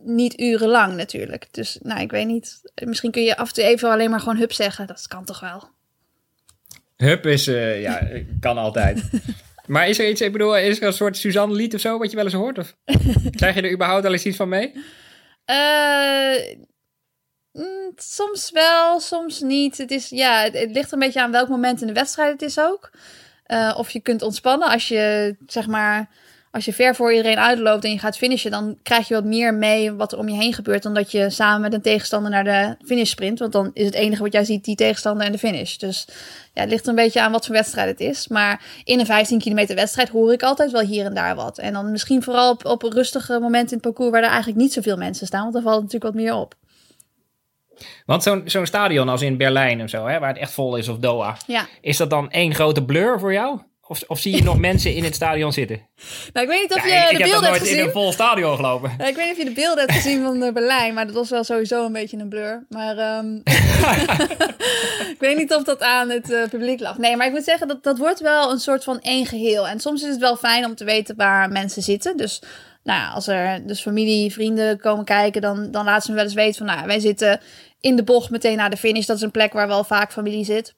niet urenlang natuurlijk. Dus nou, ik weet niet. Misschien kun je af en toe even alleen maar gewoon hup zeggen. Dat kan toch wel? Hup is, uh, ja, kan altijd. maar is er iets, ik bedoel, is er een soort Suzanne lied of zo wat je wel eens hoort? Of krijg je er überhaupt al eens iets van mee? Uh, soms wel, soms niet. Het, is, ja, het, ligt een beetje aan welk moment in de wedstrijd het is ook. Uh, of je kunt ontspannen als je, zeg maar, als je ver voor iedereen uitloopt en je gaat finishen, dan krijg je wat meer mee wat er om je heen gebeurt dan dat je samen met een tegenstander naar de finish sprint. Want dan is het enige wat jij ziet die tegenstander en de finish. Dus ja, het ligt een beetje aan wat voor wedstrijd het is. Maar in een 15 kilometer wedstrijd hoor ik altijd wel hier en daar wat. En dan misschien vooral op, op rustige momenten in het parcours waar er eigenlijk niet zoveel mensen staan, want dan valt het natuurlijk wat meer op. Want zo'n zo'n stadion als in Berlijn of zo, hè, waar het echt vol is, of Doha. Ja. Is dat dan één grote blur voor jou? Of, of zie je nog mensen in het stadion zitten? Nou, ik weet niet of je ja, de beelden hebt gezien. Ik heb nooit in een vol stadion gelopen. Nou, ik weet niet of je de beelden hebt gezien van uh, Berlijn, maar dat was wel sowieso een beetje een blur. Maar um, ik weet niet of dat aan het uh, publiek lag. Nee, maar ik moet zeggen, dat, dat wordt wel een soort van één geheel. En soms is het wel fijn om te weten waar mensen zitten. Dus nou als er dus familie, vrienden komen kijken, dan, dan laten ze me wel eens weten van, nou, wij zitten in de bocht meteen na de finish. Dat is een plek waar wel vaak familie zit.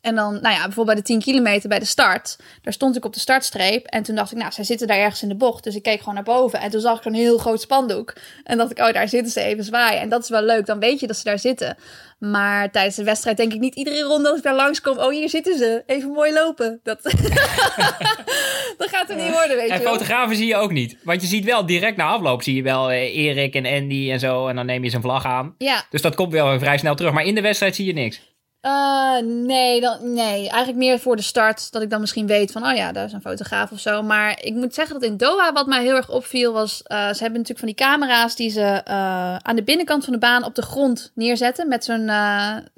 En dan, nou ja, bijvoorbeeld bij de 10 kilometer bij de start. Daar stond ik op de startstreep. En toen dacht ik, nou, zij zitten daar ergens in de bocht. Dus ik keek gewoon naar boven. En toen zag ik zo'n heel groot spandoek. En dacht ik, oh, daar zitten ze even zwaaien. En dat is wel leuk. Dan weet je dat ze daar zitten. Maar tijdens de wedstrijd denk ik niet iedere ronde als ik daar langskom. Oh, hier zitten ze. Even mooi lopen. Dat, dat gaat er niet worden, weet je En fotografen zie je ook niet. Want je ziet wel direct na afloop zie je wel eh, Erik en Andy en zo. En dan neem je zijn vlag aan. Ja. Dus dat komt wel vrij snel terug. Maar in de wedstrijd zie je niks. Uh, nee, dan, nee, eigenlijk meer voor de start. Dat ik dan misschien weet van, oh ja, daar is een fotograaf of zo. Maar ik moet zeggen dat in Doha wat mij heel erg opviel was... Uh, ze hebben natuurlijk van die camera's die ze uh, aan de binnenkant van de baan op de grond neerzetten. Met zo'n,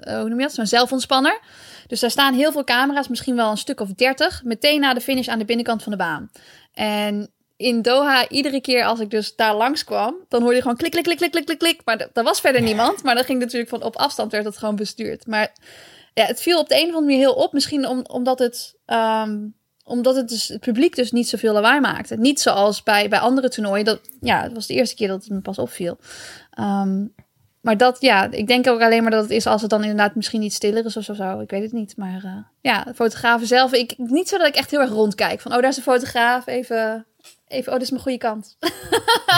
hoe noem je dat, zo'n zelfontspanner. Dus daar staan heel veel camera's, misschien wel een stuk of dertig. Meteen na de finish aan de binnenkant van de baan. En in Doha, iedere keer als ik dus daar langs kwam, dan hoorde je gewoon klik, klik, klik, klik, klik, klik, klik. Maar er was verder niemand. Maar dat ging natuurlijk van op afstand werd het gewoon bestuurd. Maar ja, het viel op de een of andere manier heel op. Misschien om, omdat het, um, omdat het, dus, het publiek dus niet zoveel lawaai maakte. Niet zoals bij, bij andere toernooien. Dat, ja, het was de eerste keer dat het me pas opviel. Um, maar dat, ja, ik denk ook alleen maar dat het is als het dan inderdaad misschien iets stiller is of zo. Ik weet het niet. Maar uh, ja, fotografen zelf. Ik, niet zo dat ik echt heel erg rondkijk. Van, oh, daar is een fotograaf. Even Even, oh, dit is mijn goede kant.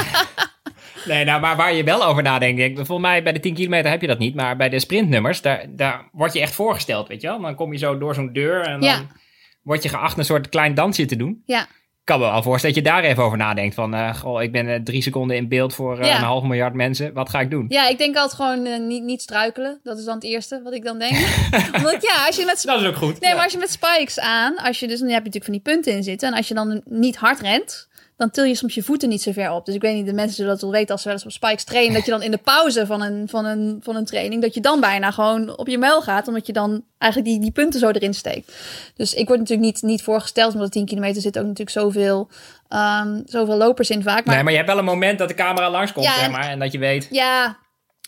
nee, nou, maar waar je wel over nadenkt, denk, volgens mij bij de 10 kilometer heb je dat niet, maar bij de sprintnummers, daar, daar word je echt voorgesteld, weet je wel. Dan kom je zo door zo'n deur en dan word je geacht een soort klein dansje te doen. Ja. Ik kan me wel voorstellen dat je daar even over nadenkt. Van, uh, goh, ik ben uh, drie seconden in beeld voor uh, ja. een half miljard mensen. Wat ga ik doen? Ja, ik denk altijd gewoon niet, niet struikelen. Dat is dan het eerste wat ik dan denk. Omdat ja, als je met... Dat is ook goed. Nee, ja. maar als je met spikes aan, als je dus, dan heb je natuurlijk van die punten in zitten. En als je dan niet hard rent, dan til je soms je voeten niet zo ver op. Dus ik weet niet, de mensen zullen dat wel weten als ze wel eens op spikes trainen, dat je dan in de pauze van een, van een, van een training, dat je dan bijna gewoon op je muil gaat, omdat je dan eigenlijk die, die punten zo erin steekt. Dus ik word natuurlijk niet, niet voorgesteld, omdat 10 kilometer zit ook natuurlijk zoveel, um, zoveel lopers in vaak. Maar, nee, maar je hebt wel een moment dat de camera langskomt, ja, zeg maar, en dat je weet... Ja,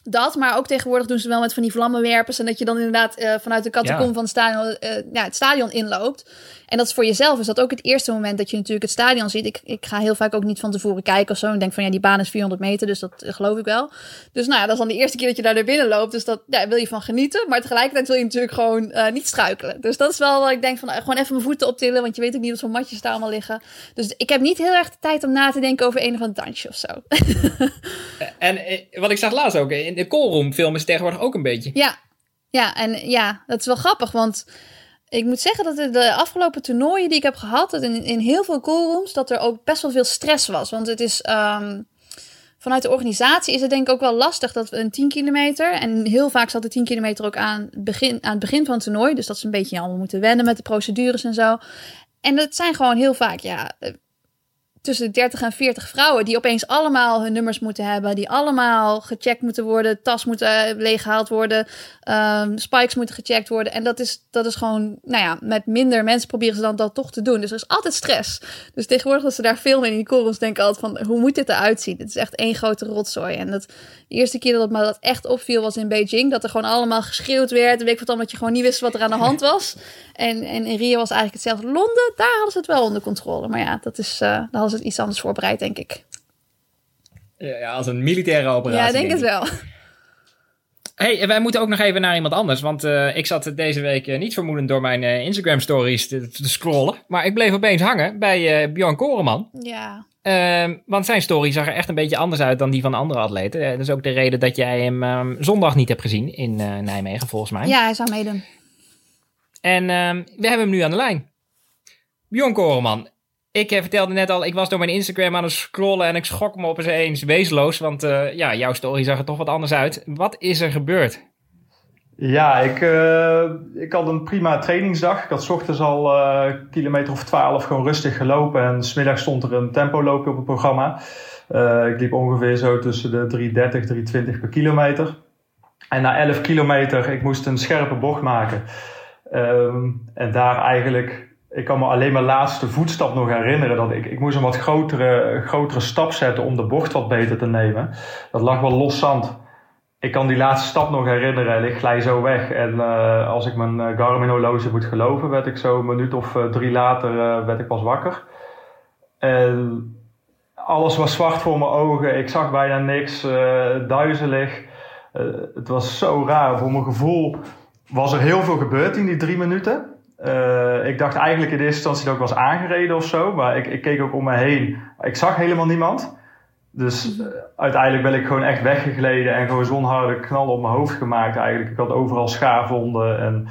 dat, maar ook tegenwoordig doen ze wel met van die vlammenwerpers. En dat je dan inderdaad uh, vanuit de catacomb ja. van het stadion, uh, ja, het stadion inloopt. En dat is voor jezelf is dat ook het eerste moment dat je natuurlijk het stadion ziet. Ik, ik ga heel vaak ook niet van tevoren kijken of zo. En denk van ja, die baan is 400 meter, dus dat geloof ik wel. Dus nou ja, dat is dan de eerste keer dat je daar naar binnen loopt. Dus dat ja, wil je van genieten. Maar tegelijkertijd wil je natuurlijk gewoon uh, niet struikelen. Dus dat is wel wat ik denk van gewoon even mijn voeten optillen. Want je weet ook niet of zo'n matjes daar allemaal liggen. Dus ik heb niet heel erg de tijd om na te denken over een of ander dansje of zo. en wat ik zag laatst ook, in de callroom filmen ze tegenwoordig ook een beetje. Ja, ja, en ja, dat is wel grappig, want ik moet zeggen dat de afgelopen toernooien die ik heb gehad, dat in, in heel veel callrooms, dat er ook best wel veel stress was. Want het is um, vanuit de organisatie is het denk ik ook wel lastig dat we een 10 kilometer. En heel vaak zat de 10 kilometer ook aan, begin, aan het begin van het toernooi. Dus dat ze een beetje allemaal moeten wennen met de procedures en zo. En dat zijn gewoon heel vaak, ja, tussen de 30 en 40 vrouwen die opeens allemaal hun nummers moeten hebben, die allemaal gecheckt moeten worden, tas moeten leeggehaald worden, um, spikes moeten gecheckt worden. En dat is, dat is gewoon, nou ja, met minder mensen proberen ze dan dat toch te doen. Dus er is altijd stress. Dus tegenwoordig als ze daar filmen in die korrels, denken altijd van, hoe moet dit eruit zien? Het is echt één grote rotzooi. En dat, de eerste keer dat me dat echt opviel was in Beijing, dat er gewoon allemaal geschreeuwd werd. En weet ik wat dan, dat je gewoon niet wist wat er aan de hand was. En, en in Rio was eigenlijk hetzelfde. Londen, daar hadden ze het wel onder controle. Maar ja, dat is, uh, hadden ze het iets anders voorbereid, denk ik. Ja, als een militaire operatie. Ja, denk, denk het wel. Hey, wij moeten ook nog even naar iemand anders. Want uh, ik zat deze week uh, niet vermoedend door mijn uh, Instagram stories te, te, scrollen. Maar ik bleef opeens hangen bij Bjorn Koreman. Ja. Ehm, want zijn story zag er echt een beetje anders uit dan die van de andere atleten. dat is ook de reden dat jij hem um, zondag niet hebt gezien in Nijmegen, volgens mij. Ja, hij zou meedoen. En ehm, we hebben hem nu aan de lijn. Bjorn Koreman, ik eh, vertelde net al, ik was door mijn Instagram aan het scrollen en ik schrok me op eens wezenloos. Want uh, ja, jouw story zag er toch wat anders uit. Wat is er gebeurd? Ja, ik, uh, ik had een prima trainingsdag. Ik had s ochtends al uh, kilometer of twaalf gewoon rustig gelopen. En smiddag stond er een tempoloopje op het programma. Ik liep ongeveer zo tussen de 3.30, 3.20 per kilometer. En na 11 kilometer, ik moest een scherpe bocht maken. Um, en daar eigenlijk ik kan me alleen mijn laatste voetstap nog herinneren. Dat ik, ik moest een wat grotere, grotere stap zetten om de bocht wat beter te nemen. Dat lag wel los zand. Ik kan die laatste stap nog herinneren en ik glij zo weg. En uh, als ik mijn uh, Garmin horloge moet geloven, werd ik zo een minuut of uh, drie later werd ik pas wakker. En alles was zwart voor mijn ogen. Ik zag bijna niks, duizelig. het was zo raar. Voor mijn gevoel was er heel veel gebeurd in die drie minuten. Uh, ik dacht eigenlijk in eerste instantie dat ik was aangereden of zo. Maar ik, ik keek ook om me heen. Ik zag helemaal niemand. Dus uh, uiteindelijk ben ik gewoon echt weggegleden en gewoon zo'n harde knal op mijn hoofd gemaakt eigenlijk. Ik had overal schaafwonden en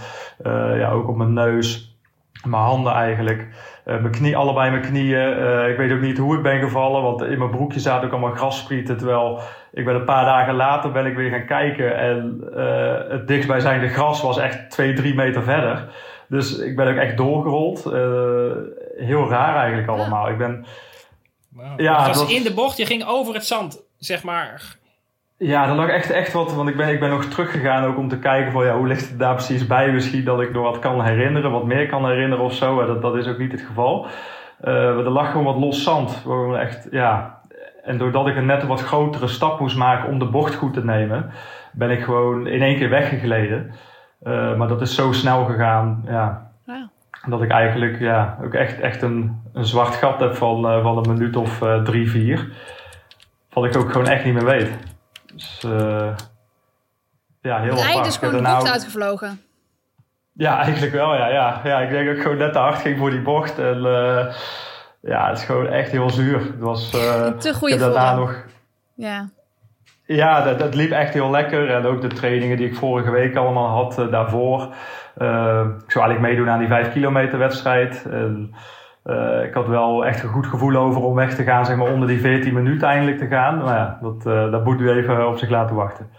uh, ja, ook op mijn neus. Mijn handen eigenlijk. mijn knie, allebei mijn knieën. ik weet ook niet hoe ik ben gevallen, want in mijn broekje zaten ook allemaal grassprieten. Terwijl ik ben een paar dagen later ben ik weer gaan kijken en het dichtstbijzijnde gras was echt twee, drie meter verder. Dus ik ben ook echt doorgerold. Uh, heel raar eigenlijk allemaal. Ik ben... Wow. Ja, het was in de bocht, je ging over het zand, zeg maar. Ja, er lag echt, echt wat. Want ik ben, ik ben nog teruggegaan ook om te kijken van ja, hoe ligt het daar precies bij. Misschien dat ik nog wat kan herinneren, wat meer kan herinneren of zo. Dat, dat is ook niet het geval. Uh, er lag gewoon wat los zand. Echt, ja. En doordat ik een net een wat grotere stap moest maken om de bocht goed te nemen, ben ik gewoon in één keer weggegleden. Uh, maar dat is zo snel gegaan, ja. Wow. Dat ik eigenlijk ja, ook echt, echt een, een zwart gat heb van, uh, van een minuut of uh, drie, vier. Wat ik ook gewoon echt niet meer weet. Dus ja, heel. Het is gewoon de uitgevlogen. Ja, eigenlijk wel, ja, ja. Ja, ik denk dat ik gewoon net te hard ging voor die bocht. En ja, het is gewoon echt heel zuur. Het was, te goede daarna nog... Ja. Ja, dat, dat liep echt heel lekker. En ook de trainingen die ik vorige week allemaal had uh, daarvoor. Uh, ik zou eigenlijk meedoen aan die 5 kilometer wedstrijd. En, uh, ik had wel echt een goed gevoel over om weg te gaan, zeg maar onder die 14 minuten eindelijk te gaan. Maar ja, dat, dat moet u even op zich laten wachten.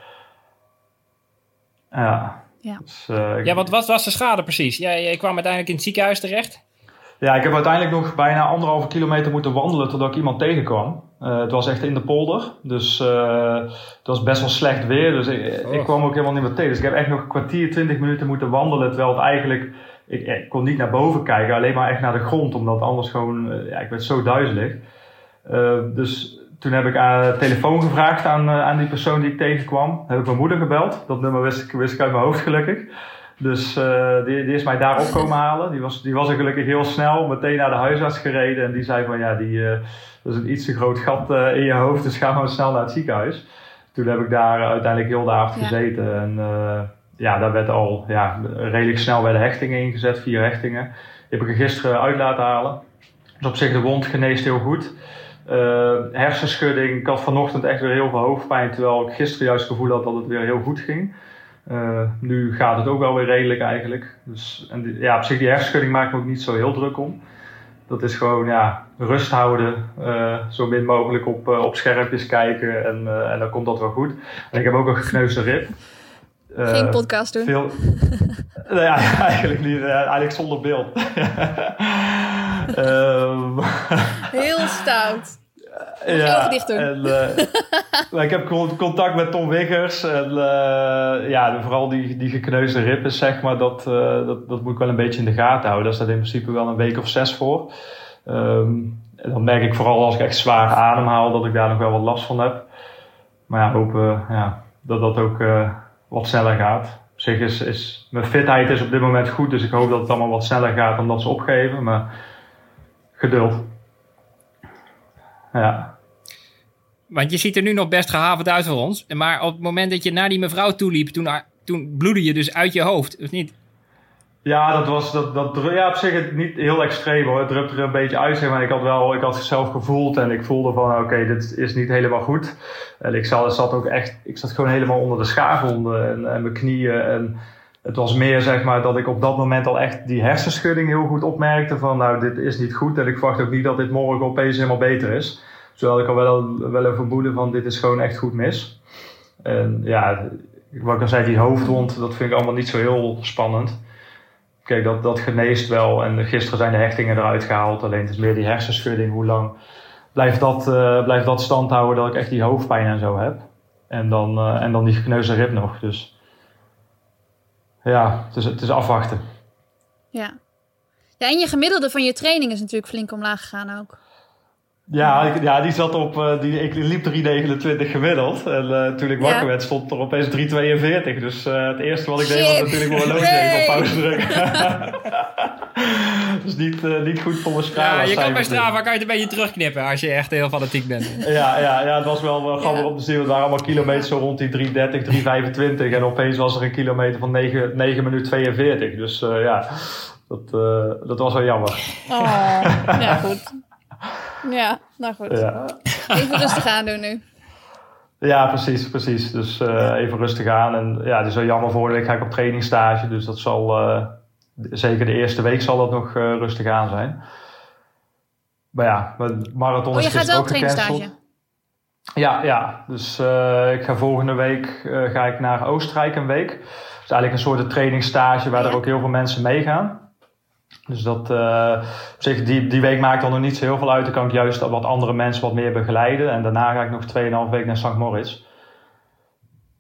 Ja. Ja, dus, ja wat, wat was de schade precies? Jij, jij kwam uiteindelijk in het ziekenhuis terecht? Ja, ik heb uiteindelijk nog bijna anderhalve kilometer moeten wandelen totdat ik iemand tegenkwam. Uh, het was echt in de polder, dus uh, het was best wel slecht weer. Dus ik, ik, kwam ook helemaal niet meer tegen. Dus ik heb echt nog een kwartier, twintig minuten moeten wandelen. Terwijl het eigenlijk, ik, ik, kon niet naar boven kijken, alleen maar echt naar de grond. Omdat anders gewoon, uh, ja, ik werd zo duizelig. dus toen heb ik aan telefoon gevraagd aan, aan die persoon die ik tegenkwam. Heb ik mijn moeder gebeld. Dat nummer wist ik, wist ik uit mijn hoofd gelukkig. Dus uh, die, die, is mij daar op komen halen. Die was, die was er gelukkig heel snel meteen naar de huisarts gereden. En die zei van ja, die, uh, dat is een iets te groot gat uh, in je hoofd. Dus ga maar snel naar het ziekenhuis. Toen heb ik daar uiteindelijk heel de avond ja. gezeten. En ja, daar werd al ja, redelijk snel de hechtingen ingezet. Vier hechtingen. Die heb ik er gisteren uit laten halen. Dus op zich de wond geneest heel goed. hersenschudding. Ik had vanochtend echt weer heel veel hoofdpijn. Terwijl ik gisteren juist het gevoel had dat het weer heel goed ging. Uh, nu gaat het ook wel weer redelijk eigenlijk. Dus, en die, ja, op zich die hersenschudding maak ik me ook niet zo heel druk om. dat is gewoon ja, rust houden, zo min mogelijk op, op schermpjes kijken en, en dan komt dat wel goed. En ik heb ook een gekneusde rib. Geen podcast doen? Veel, nee, eigenlijk niet. Eigenlijk zonder beeld. um, Heel stout. Ja, en, uh, ik heb contact met Tom Wiggers. En uh, ja, vooral die, die gekneusde rippen, zeg maar, dat, uh, dat, dat moet ik wel een beetje in de gaten houden. Daar staat in principe wel een week of zes voor. Um, en dan merk ik vooral als ik echt zwaar ademhaal, dat ik daar nog wel wat last van heb. Maar ja, hopen ja, dat dat ook wat sneller gaat. Op zich is, is mijn fitheid is op dit moment goed, dus ik hoop dat het allemaal wat sneller gaat omdat ze opgeven. Maar geduld. Ja. Want je ziet er nu nog best gehavend uit voor ons. Maar op het moment dat je naar die mevrouw toeliep, toen, toen bloedde je dus uit je hoofd, of niet? Ja, dat was dat, dat ja, op zich niet heel extreem hoor. Het er een beetje uit, maar. Ik had wel, ik had zelf gevoeld en ik voelde van oké, dit is niet helemaal goed. En ik zat, zat ook echt, ik zat gewoon helemaal onder de schaafwonden en, en mijn knieën. En het was meer zeg maar dat ik op dat moment al echt die hersenschudding heel goed opmerkte van nou, dit is niet goed. En ik verwacht ook niet dat dit morgen opeens helemaal beter is. Terwijl ik al wel, wel een vermoeden van dit is gewoon echt goed mis. En ja, wat ik al zei, die hoofdwond, dat vind ik allemaal niet zo heel spannend. Kijk, dat, dat geneest wel. En gisteren zijn de hechtingen eruit gehaald. Alleen het is meer die hersenschudding. Hoe lang blijft dat, uh, blijft dat stand houden dat ik echt die hoofdpijn en zo heb. En dan, uh, en dan die gekneusde rib nog. Dus ja, het is, het is afwachten. Ja. ja, en je gemiddelde van je training is natuurlijk flink omlaag gegaan ook. Ja, ja, die zat op. Uh, die, ik liep 3,29 gemiddeld. En uh, toen ik wakker werd, stond er opeens 3,42. Dus uh, het eerste wat ik deed was natuurlijk mijn horloge nee. op pauze drukken. dus niet, niet goed voor mijn Strava. Ja, je kan bij Strava kan je het een beetje terugknippen als je echt heel fanatiek bent. ja, ja, ja, het was wel, wel grappig ja. om te zien. Het waren allemaal kilometers zo rond die 3,30, 3,25. En opeens was er een kilometer van 9, 9 minuten 42. Dus ja, dat, dat was wel jammer. Oh, ja goed. Ja, nou goed. Ja. Even rustig aan doen nu. Ja, precies, precies. Dus uh, even rustig aan. En ja, het is wel jammer. Volgende week ga ik op trainingsstage. Dus dat zal, uh, zeker de eerste week zal dat nog uh, rustig aan zijn. Maar ja, marathon oh, is je gaat wel op trainingsstage? Ja, ja. Dus ik ga volgende week ga ik naar Oostenrijk een week. Dus eigenlijk een soort trainingsstage waar er ook heel veel mensen meegaan. Dus dat, uh, op zich, die, die week maakt dan nog niet zo heel veel uit. Dan kan ik juist wat andere mensen wat meer begeleiden. En daarna ga ik nog 2,5 week naar St. Moritz.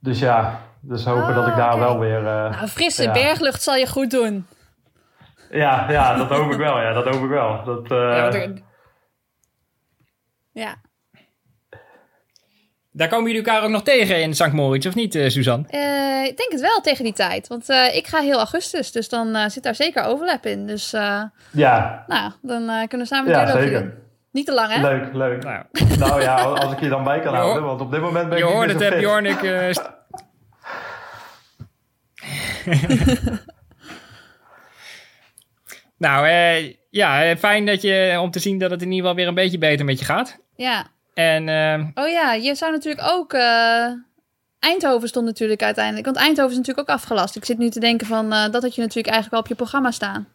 Dus ja, dus hopen oh, dat ik daar okay. wel weer... Uh, nou, frisse ja. berglucht zal je goed doen. Ja, ja, dat hoop ik wel. Ja, dat hoop ik wel. Dat, uh, ja, er... ja. Daar komen jullie elkaar ook nog tegen in St. Moritz, of niet, uh, Suzanne? Uh, ik denk het wel tegen die tijd. Want uh, ik ga heel augustus, dus dan zit daar zeker overlap in. Dus ja. nou, dan kunnen we samen ja, zeker. doen. Niet te lang, hè? Leuk, leuk. Nou, nou ja, als ik je dan bij kan houden. Want op dit moment ben je ik Je hoort het, heb Jorn, ik... nou, ja, fijn dat je, om te zien dat het in ieder geval weer een beetje beter met je gaat. Ja, en, uh, oh ja, je zou natuurlijk ook. Uh, Eindhoven stond natuurlijk uiteindelijk. Want Eindhoven is natuurlijk ook afgelast. Ik zit nu te denken van. Uh, dat had je natuurlijk eigenlijk al op je programma staan.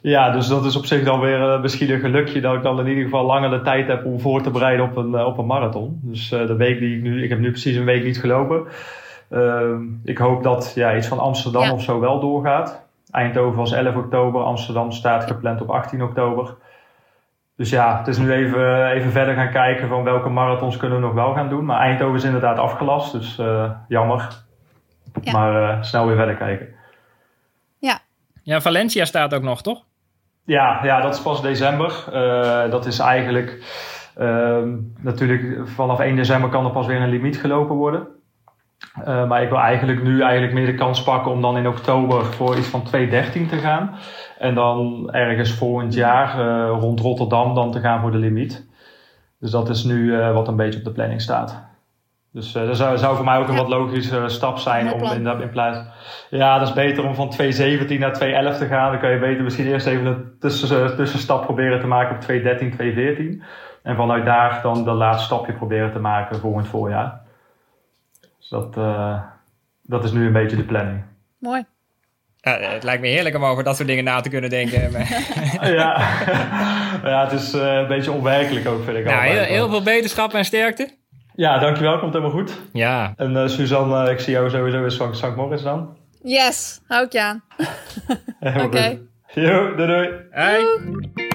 Ja, dus dat is op zich dan weer misschien een gelukje dat ik dan in ieder geval langer de tijd heb om voor te bereiden op een, op een marathon. Dus de week die ik nu. Ik heb nu precies een week niet gelopen. Ehm, ik hoop dat ja, iets van Amsterdam ja. of zo wel doorgaat. Eindhoven was 11 oktober, Amsterdam staat gepland op 18 oktober. Dus ja, het is nu even, even verder gaan kijken van welke marathons kunnen we nog wel gaan doen. Maar Eindhoven is inderdaad afgelast, dus uh, jammer. Ja. Maar uh, snel weer verder kijken. Ja. Ja, Valencia staat ook nog, toch? Ja, ja dat is pas december. Uh, dat is eigenlijk ehm, natuurlijk vanaf 1 december kan er pas weer een limiet gelopen worden. Uh, maar ik wil eigenlijk nu eigenlijk meer de kans pakken om dan in oktober voor iets van 2.13 te gaan. En dan ergens volgend jaar uh, rond Rotterdam dan te gaan voor de limiet. Dus dat is nu uh, wat een beetje op de planning staat. Dus dat zou, zou, voor mij ook een ja. wat logische stap zijn om in, in plaats. Ja, dat is beter om van 2.17 naar 2.11 te gaan. Dan kan je beter misschien eerst even een tussen, tussenstap proberen te maken op 2.13, 2.14. En vanuit daar dan de laatste stapje proberen te maken volgend voorjaar. Dus dat, uh, dat is nu een beetje de planning. Mooi. Ja, het lijkt me heerlijk om over dat soort dingen na te kunnen denken. ja. ja, het is uh, een beetje onwerkelijk ook, vind ik. Nou, heel, heel, veel beterschap en sterkte. Ja, dankjewel. Komt helemaal goed. Ja. En uh, Suzanne, uh, ik zie jou sowieso eens van St. Morris dan. Yes, hou ik je aan. Oké. Okay. Doei doei. Hey.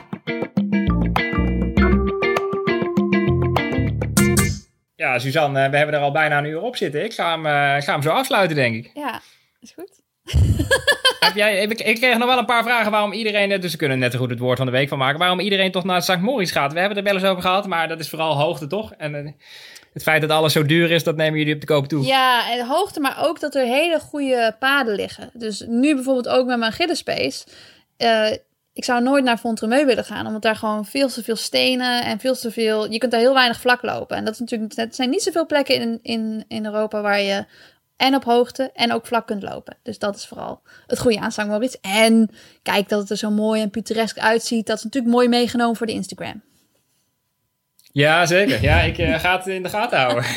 Ja, Suzanne, we hebben er al bijna een uur op zitten. Ik ga hem, uh, ga hem zo afsluiten, denk ik. Ja, is goed. Heb jij, ik, ik kreeg nog wel een paar vragen waarom iedereen, dus we kunnen net zo goed het woord van de week van maken, waarom iedereen toch naar St. Moritz gaat. We hebben het er wel eens over gehad, maar dat is vooral hoogte, toch? En uh, het feit dat alles zo duur is, dat nemen jullie op de koop toe. Ja, en hoogte, maar ook dat er hele goede paden liggen. Dus nu bijvoorbeeld ook met mijn Giddenspace. Uh, ik zou nooit naar Fontremeu willen gaan, omdat daar gewoon veel te veel stenen en veel te veel. Je kunt daar heel weinig vlak lopen. En dat is natuurlijk. Het zijn niet zoveel plekken in, in, in Europa waar je en op hoogte en ook vlak kunt lopen. Dus dat is vooral het goede aan St. Moritz. En kijk dat het er zo mooi en pittoresk uitziet. Dat is natuurlijk mooi meegenomen voor de Instagram. Ja, zeker. Ja, ik uh, ga het in de gaten houden.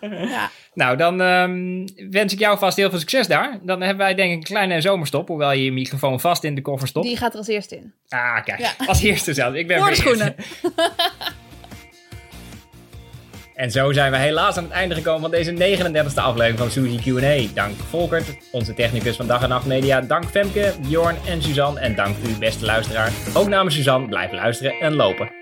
ja. Nou, dan um, wens ik jou vast heel veel succes daar. Dan hebben wij denk ik een kleine zomerstop, hoewel je je microfoon vast in de koffer stopt. Die gaat er als eerste in. Ah, kijk. Ja. Als eerste zelfs. Ik ben Voor de schoenen. En zo zijn we helaas aan het einde gekomen van deze 39e aflevering van Suzy Q&A. Dank Volkert, onze technicus van Dag en Nacht Media. Dank Femke, Bjorn en Suzanne. En dank u, beste luisteraar. Ook namens Suzanne, blijf luisteren en lopen.